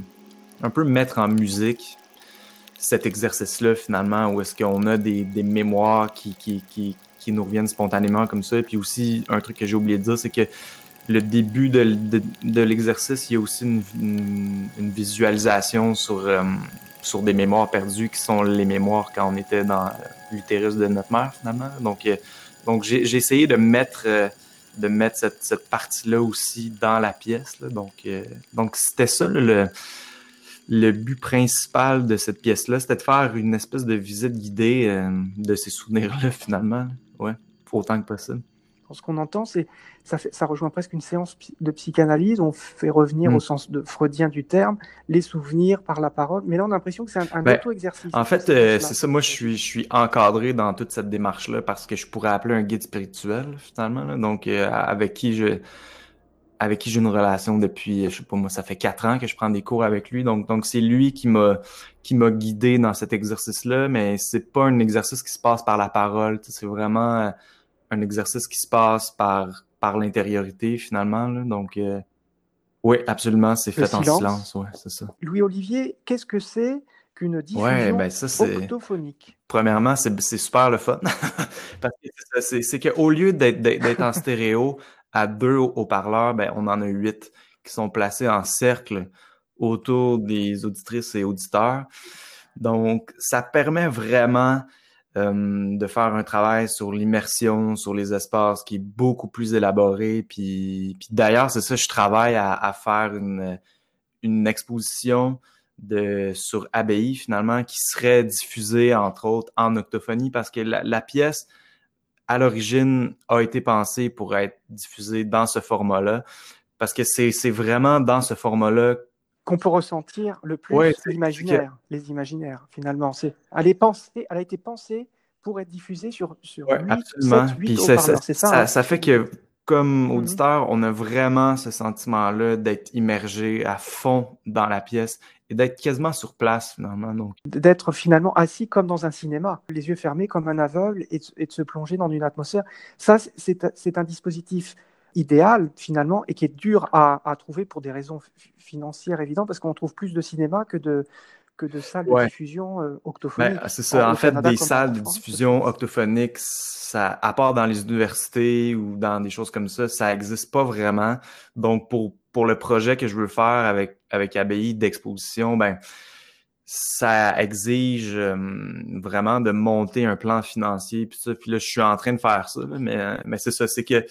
un peu mettre en musique cet exercice-là, finalement, où est-ce qu'on a des, mémoires qui, qui, qui nous reviennent spontanément comme ça. Puis aussi, un truc que j'ai oublié de dire, c'est que le début de, l'exercice, il y a aussi une, visualisation sur, euh, sur des mémoires perdues qui sont les mémoires quand on était dans l'utérus de notre mère, finalement. Donc, euh, donc j'ai essayé de mettre, euh, de mettre cette, partie-là aussi dans la pièce. Donc, donc c'était ça le, le but principal de cette pièce-là, c'était de faire une espèce de visite guidée de ces souvenirs-là, finalement. Ouais, autant que possible. Ce qu'on entend, c'est ça, ça rejoint presque une séance de psychanalyse. On fait revenir au mm. sens de freudien du terme les souvenirs par la parole. Mais là, on a l'impression que c'est un, ben, auto-exercice. En fait, euh, c'est ça. Moi, je suis, je suis encadré dans toute cette démarche-là parce que je pourrais appeler un guide spirituel finalement. Donc, euh, avec qui je avec qui j'ai une relation depuis, je sais pas moi, ça fait quatre ans que je prends des cours avec lui. Donc, donc c'est lui qui m'a qui m'a guidé dans cet exercice-là, mais c'est pas un exercice qui se passe par la parole. C'est vraiment euh, un exercice qui se passe par par l'intériorité finalement. Donc, euh, oui, absolument, c'est fait en silence. Ouais, c'est ça. Louis Olivier, qu'est-ce que c'est qu'une diffusion ouais, ben ça, octophonique Premièrement, c'est super le fun. Parce que c'est qu'au lieu d'être en stéréo, à deux haut-parleurs, ben, on en a huit qui sont placés en cercle autour des auditrices et auditeurs. Donc, ça permet vraiment euh, de faire un travail sur l'immersion, sur les espaces qui est beaucoup plus élaboré. Puis, d'ailleurs, c'est ça, je travaille à, faire une, exposition de, sur ABI finalement qui serait diffusée entre autres en octophonie parce que la pièce, à l'origine, a été pensé pour être diffusé dans ce format-là. Parce que c'est vraiment dans ce format-là qu'on peut ressentir le plus l'imaginaire, les imaginaires, finalement. Elle, est pensée, elle a été pensée pour être diffusée sur, sur ouais, 8, absolument. 7, 8 ça, ça, ça, hein? ça, fait que, comme mhm. auditeur, on a vraiment ce sentiment-là d'être immergé à fond dans la pièce et d'être quasiment sur place finalement. Donc. D'être finalement assis comme dans un cinéma, les yeux fermés comme un aveugle et, de se plonger dans une atmosphère. Ça, c'est un dispositif idéal finalement et qui est dur à, à trouver pour des raisons financières évidentes parce qu'on trouve plus de cinéma que de, que de salles de diffusion euh. Ben, c'est ça. En, fait, des salles de diffusion octophonique, ça, à part dans les universités ou dans des choses comme ça, ça n'existe pas vraiment. Donc, pour, pour le projet que je veux faire avec, avec ABI d'exposition, ben, ça exige euh, vraiment de monter un plan financier. Puis, ça, puis là, je suis en train de faire ça. mais mais c'est ça, c'est que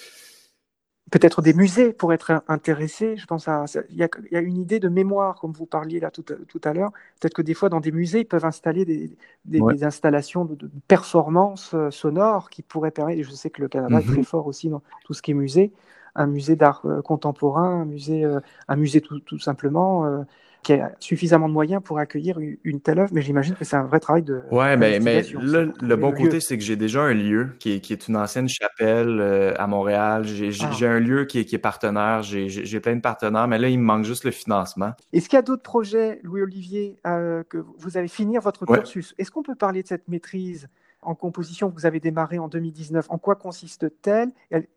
peut-être des musées pour être intéressés. Je pense à, il y, a, une idée de mémoire, comme vous parliez là tout, à l'heure. Peut-être que des fois, dans des musées, ils peuvent installer des, installations de, performance euh, sonore qui pourraient permettre, et je sais que le Canada est très mhm. fort aussi dans tout ce qui est musée, un musée d'art contemporain, un musée, un musée tout, tout simplement qui a suffisamment de moyens pour accueillir une, telle œuvre, mais j'imagine que c'est un vrai travail de. Ouais, mais, mais le bon côté, c'est que j'ai déjà un lieu qui est, qui est une ancienne chapelle euh, à Montréal. J'ai ah. un lieu qui est, qui est partenaire. J'ai plein de partenaires, mais là, il me manque juste le financement. Est-ce qu'il y a d'autres projets, Louis-Olivier, euh, que vous allez finir votre cursus? Est-ce qu'on peut parler de cette maîtrise en composition que vous avez démarré en 2019, en quoi consiste-t-elle?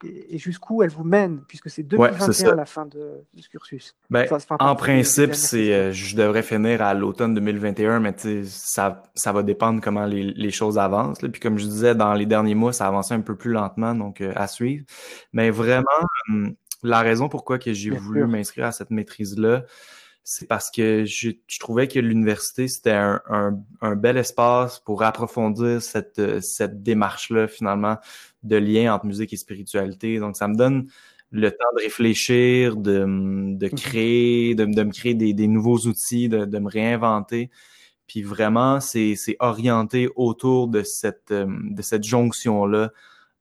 Et jusqu'où elle vous mène, puisque c'est 2021 la fin de, ce cursus. Ben, En principe, c'est, euh, je devrais finir à l'automne 2021, mais ça, ça va dépendre comment les, les choses avancent. Puis comme je disais, dans les derniers mois, ça a avancé un peu plus lentement, donc euh, à suivre. Mais vraiment, hum, la raison pourquoi que j'ai voulu m'inscrire à cette maîtrise-là, c'est parce que je, trouvais que l'université, c'était un, un, bel espace pour approfondir cette, cette démarche-là, finalement, de lien entre musique et spiritualité. Donc, ça me donne le temps de réfléchir, de, de mhm. créer, de, de me créer des, des nouveaux outils, de, de, me réinventer. Puis vraiment, c'est orienté autour de cette, de cette jonction-là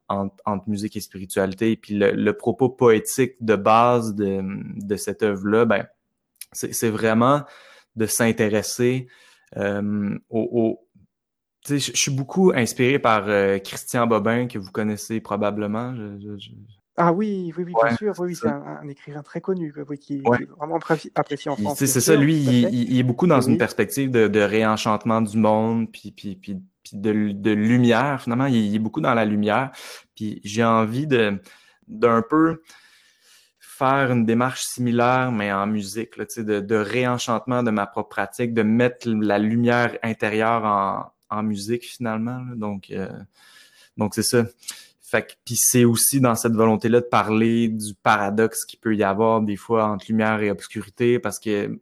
entre, entre, musique et spiritualité. Puis le, le propos poétique de base de, de cette œuvre-là, ben, c'est vraiment de s'intéresser euh, au, je suis beaucoup inspiré par euh, Christian Bobin, que vous connaissez probablement. Ah oui, oui, oui bien sûr. Oui, c'est un, écrivain très connu, qui, est vraiment apprécié en France. C'est ça, lui, il, est beaucoup dans une perspective de, réenchantement du monde, puis, puis, puis, de, de, lumière, finalement. Il, est beaucoup dans la lumière. Puis j'ai envie de d'un peu faire une démarche similaire, mais en musique, là, de, réenchantement de ma propre pratique, de mettre la lumière intérieure en, en musique finalement. Donc, euh, donc c'est ça. Fait puis c'est aussi dans cette volonté-là de parler du paradoxe qu'il peut y avoir des fois entre lumière et obscurité, parce que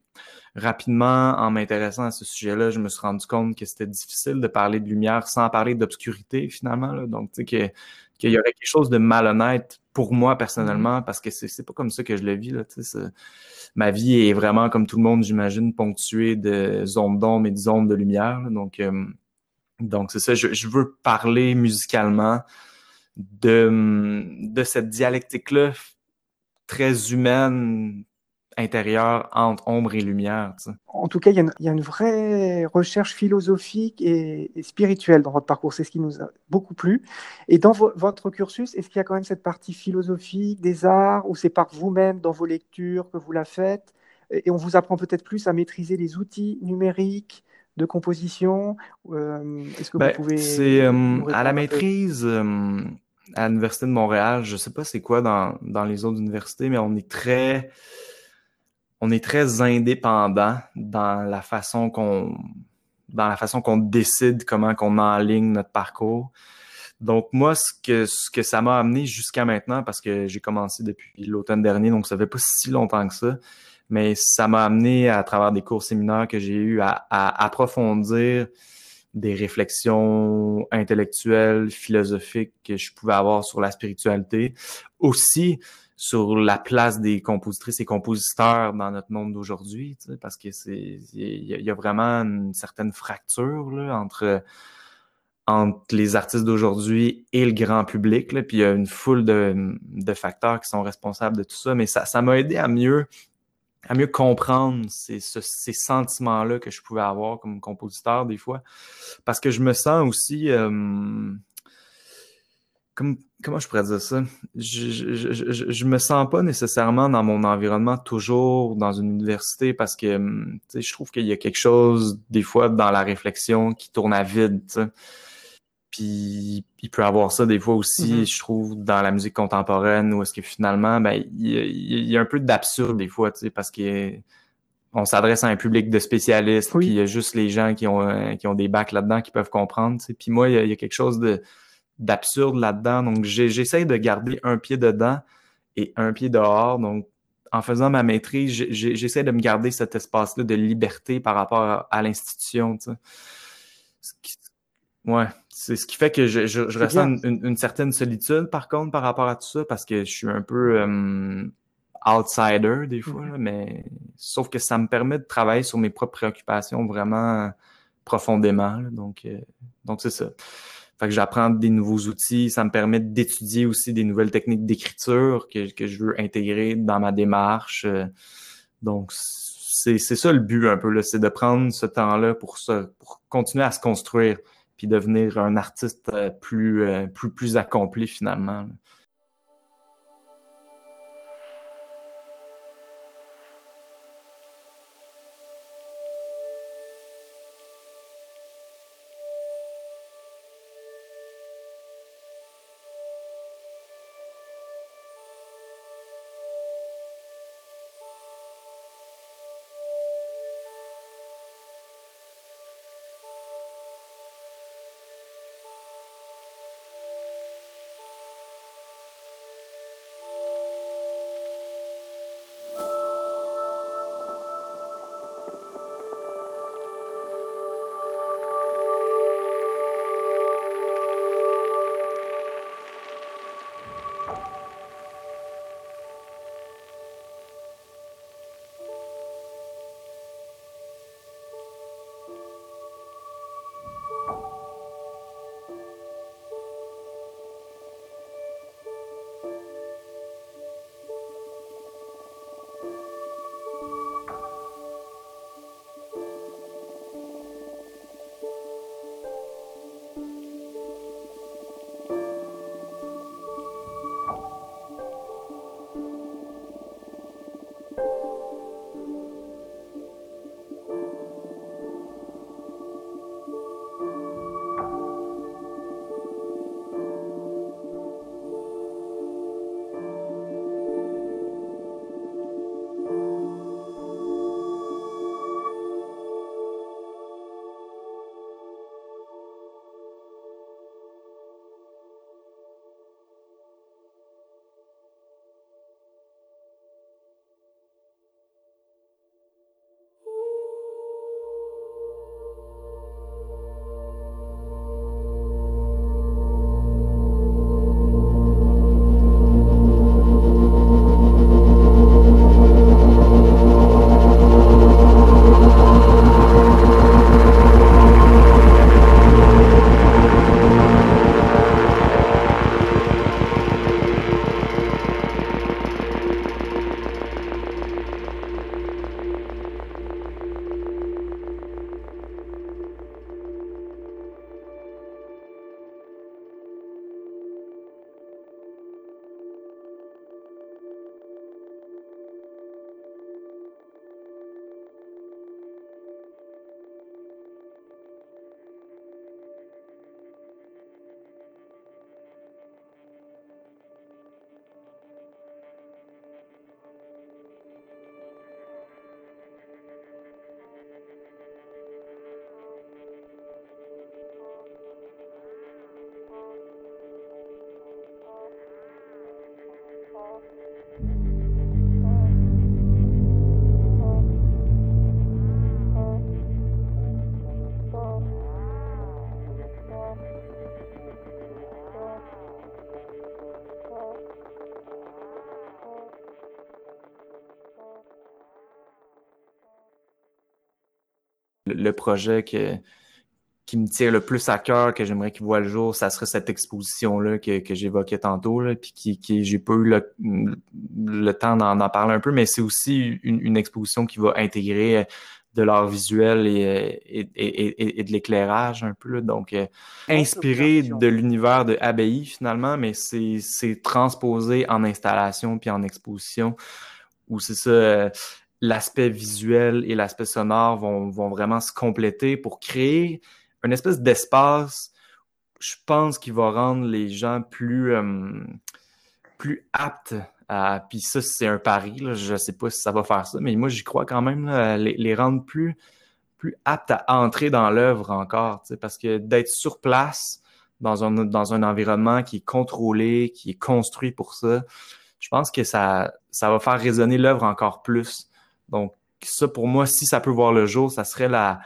rapidement, en m'intéressant à ce sujet-là, je me suis rendu compte que c'était difficile de parler de lumière sans parler d'obscurité finalement. Là. Donc, tu sais, que qu'il y aurait quelque chose de malhonnête pour moi personnellement, parce que c'est pas comme ça que je le vis. Là, ma vie est vraiment, comme tout le monde, j'imagine, ponctuée de zones d'ombre et de zones de lumière. donc, euh, donc c'est ça, je, je, veux parler musicalement de, de cette dialectique-là très humaine, intérieur entre ombre et lumière. En tout cas, il y, a une vraie recherche philosophique et, spirituelle dans votre parcours. C'est ce qui nous a beaucoup plu. Et dans votre cursus, est-ce qu'il y a quand même cette partie philosophique des arts ou c'est par vous-même dans vos lectures que vous la faites? Et on vous apprend peut-être plus à maîtriser les outils numériques de composition euh, Est-ce que vous ben, pouvez... C'est euh, à la maîtrise... Euh, à l'Université de Montréal, je ne sais pas c'est quoi dans, dans les autres universités, mais on est très on est très indépendant dans la façon qu'on dans la façon qu'on décide comment qu'on enligne notre parcours. Donc moi, ce que ce que ça m'a amené jusqu'à maintenant, parce que j'ai commencé depuis l'automne dernier, donc ça fait pas si longtemps que ça, mais ça m'a amené à travers des cours séminaires que j'ai eu à, à, approfondir des réflexions intellectuelles, philosophiques que je pouvais avoir sur la spiritualité. Aussi, sur la place des compositrices et compositeurs dans notre monde d'aujourd'hui, parce que c'est il y, a vraiment une certaine fracture là, entre entre les artistes d'aujourd'hui et le grand public. Là, puis il y a une foule de, de facteurs qui sont responsables de tout ça, mais ça, ça m'a aidé à mieux à mieux comprendre ces, sentiments-là que je pouvais avoir comme compositeur des fois, parce que je me sens aussi euh, comment je pourrais dire ça? Je, je, je, je, me sens pas nécessairement dans mon environnement toujours dans une université parce que hum, je trouve qu'il y a quelque chose des fois dans la réflexion qui tourne à vide. Puis il peut avoir ça des fois aussi, mm-hmm. je trouve, dans la musique contemporaine, où est-ce que finalement, ben, il, y, y a un peu d'absurde des fois, parce que on s'adresse à un public de spécialistes, puis il y a juste les gens qui ont, qui ont des bacs là-dedans qui peuvent comprendre. Puis moi, il y, a, quelque chose de d'absurde là-dedans. Donc, j'essaie de garder un pied dedans et un pied dehors. Donc, en faisant ma maîtrise, j'essaie de me garder cet espace-là de liberté par rapport à, l'institution. Tu sais. Ouais, c'est ce qui fait que je, je, ressens une, certaine solitude, par contre, par rapport à tout ça, parce que je suis un peu euh, outsider des fois, mm-hmm. mais sauf que ça me permet de travailler sur mes propres préoccupations vraiment profondément. donc, euh, donc c'est ça. Fait que j'apprends des nouveaux outils, ça me permet d'étudier aussi des nouvelles techniques d'écriture que, que je veux intégrer dans ma démarche. Donc, c'est ça le but un peu, c'est de prendre ce temps-là pour, pour continuer à se construire puis devenir un artiste euh, plus, euh, plus, plus accompli finalement. Le projet que, qui me tire le plus à cœur, que j'aimerais qu'il voit le jour, ça serait cette exposition-là que, que j'évoquais tantôt, là, puis qui, qui j'ai pas eu le, le temps d'en parler un peu, mais c'est aussi une, une, exposition qui va intégrer de l'art visuel et, et, et, et de l'éclairage un peu. Là. Donc, euh, inspiré de l'univers de Abbaye finalement, mais c'est transposé en installation puis en exposition, où c'est ça... Euh, l'aspect visuel et l'aspect sonore vont, vont, vraiment se compléter pour créer une espèce d'espace, je pense, qui va rendre les gens plus, euh, plus aptes à. Puis ça, c'est un pari, je ne sais pas si ça va faire ça, mais moi, j'y crois quand même, les, les, rendre plus, plus aptes à entrer dans l'œuvre encore, parce que d'être sur place dans un, dans un environnement qui est contrôlé, qui est construit pour ça, je pense que ça, ça va faire résonner l'œuvre encore plus. Donc, ça, pour moi, si ça peut voir le jour, ça serait la,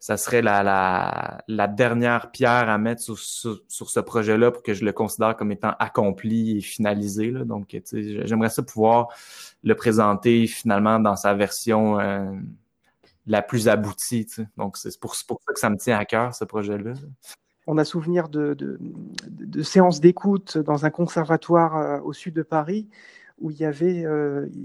ça serait la, la, dernière pierre à mettre sur, ce projet-là pour que je le considère comme étant accompli et finalisé. Donc, j'aimerais ça pouvoir le présenter finalement dans sa version euh, la plus aboutie. Donc, c'est pour, ça que ça me tient à cœur, ce projet-là. On a souvenir de, de, séances d'écoute dans un conservatoire au sud de Paris où il y avait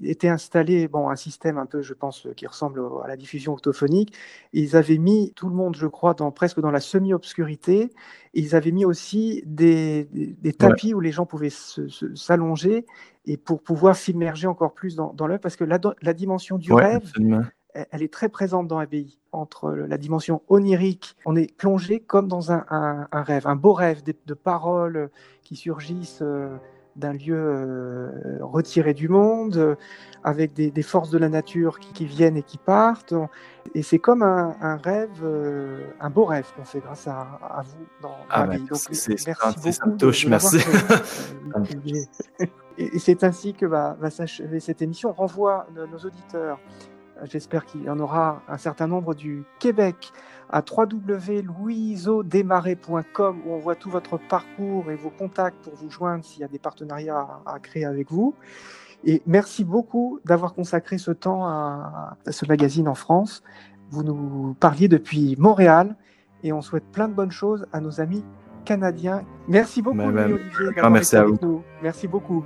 été installé bon, un système un peu, je pense, qui ressemble à la diffusion octophonique. ils avaient mis tout le monde, je crois, dans, presque dans la semi-obscurité. Ils avaient mis aussi des, des, tapis où les gens pouvaient s'allonger et pour pouvoir s'immerger encore plus dans, dans l'œuvre, parce que la, la dimension du rêve, elle, est très présente dans l'abbaye. Entre la dimension onirique, on est plongé comme dans un, un, rêve, un beau rêve de, de paroles qui surgissent d'un lieu euh, retiré du monde, euh, avec des, forces de la nature qui, viennent et qui partent. Et c'est comme un, rêve, euh, un beau rêve qu'on fait grâce à, vous dans ah vie. Donc, merci beaucoup. Ça me touche, merci. et c'est ainsi que va, va s'achever cette émission. On renvoie nos auditeurs J'espère qu'il y en aura un certain nombre du Québec à www.louiseaudesmarais.com où on voit tout votre parcours et vos contacts pour vous joindre s'il y a des partenariats à, créer avec vous. Et merci beaucoup d'avoir consacré ce temps à, ce magazine en France. Vous nous parliez depuis Montréal et on souhaite plein de bonnes choses à nos amis canadiens. Merci beaucoup, Olivier, merci à vous. Merci beaucoup.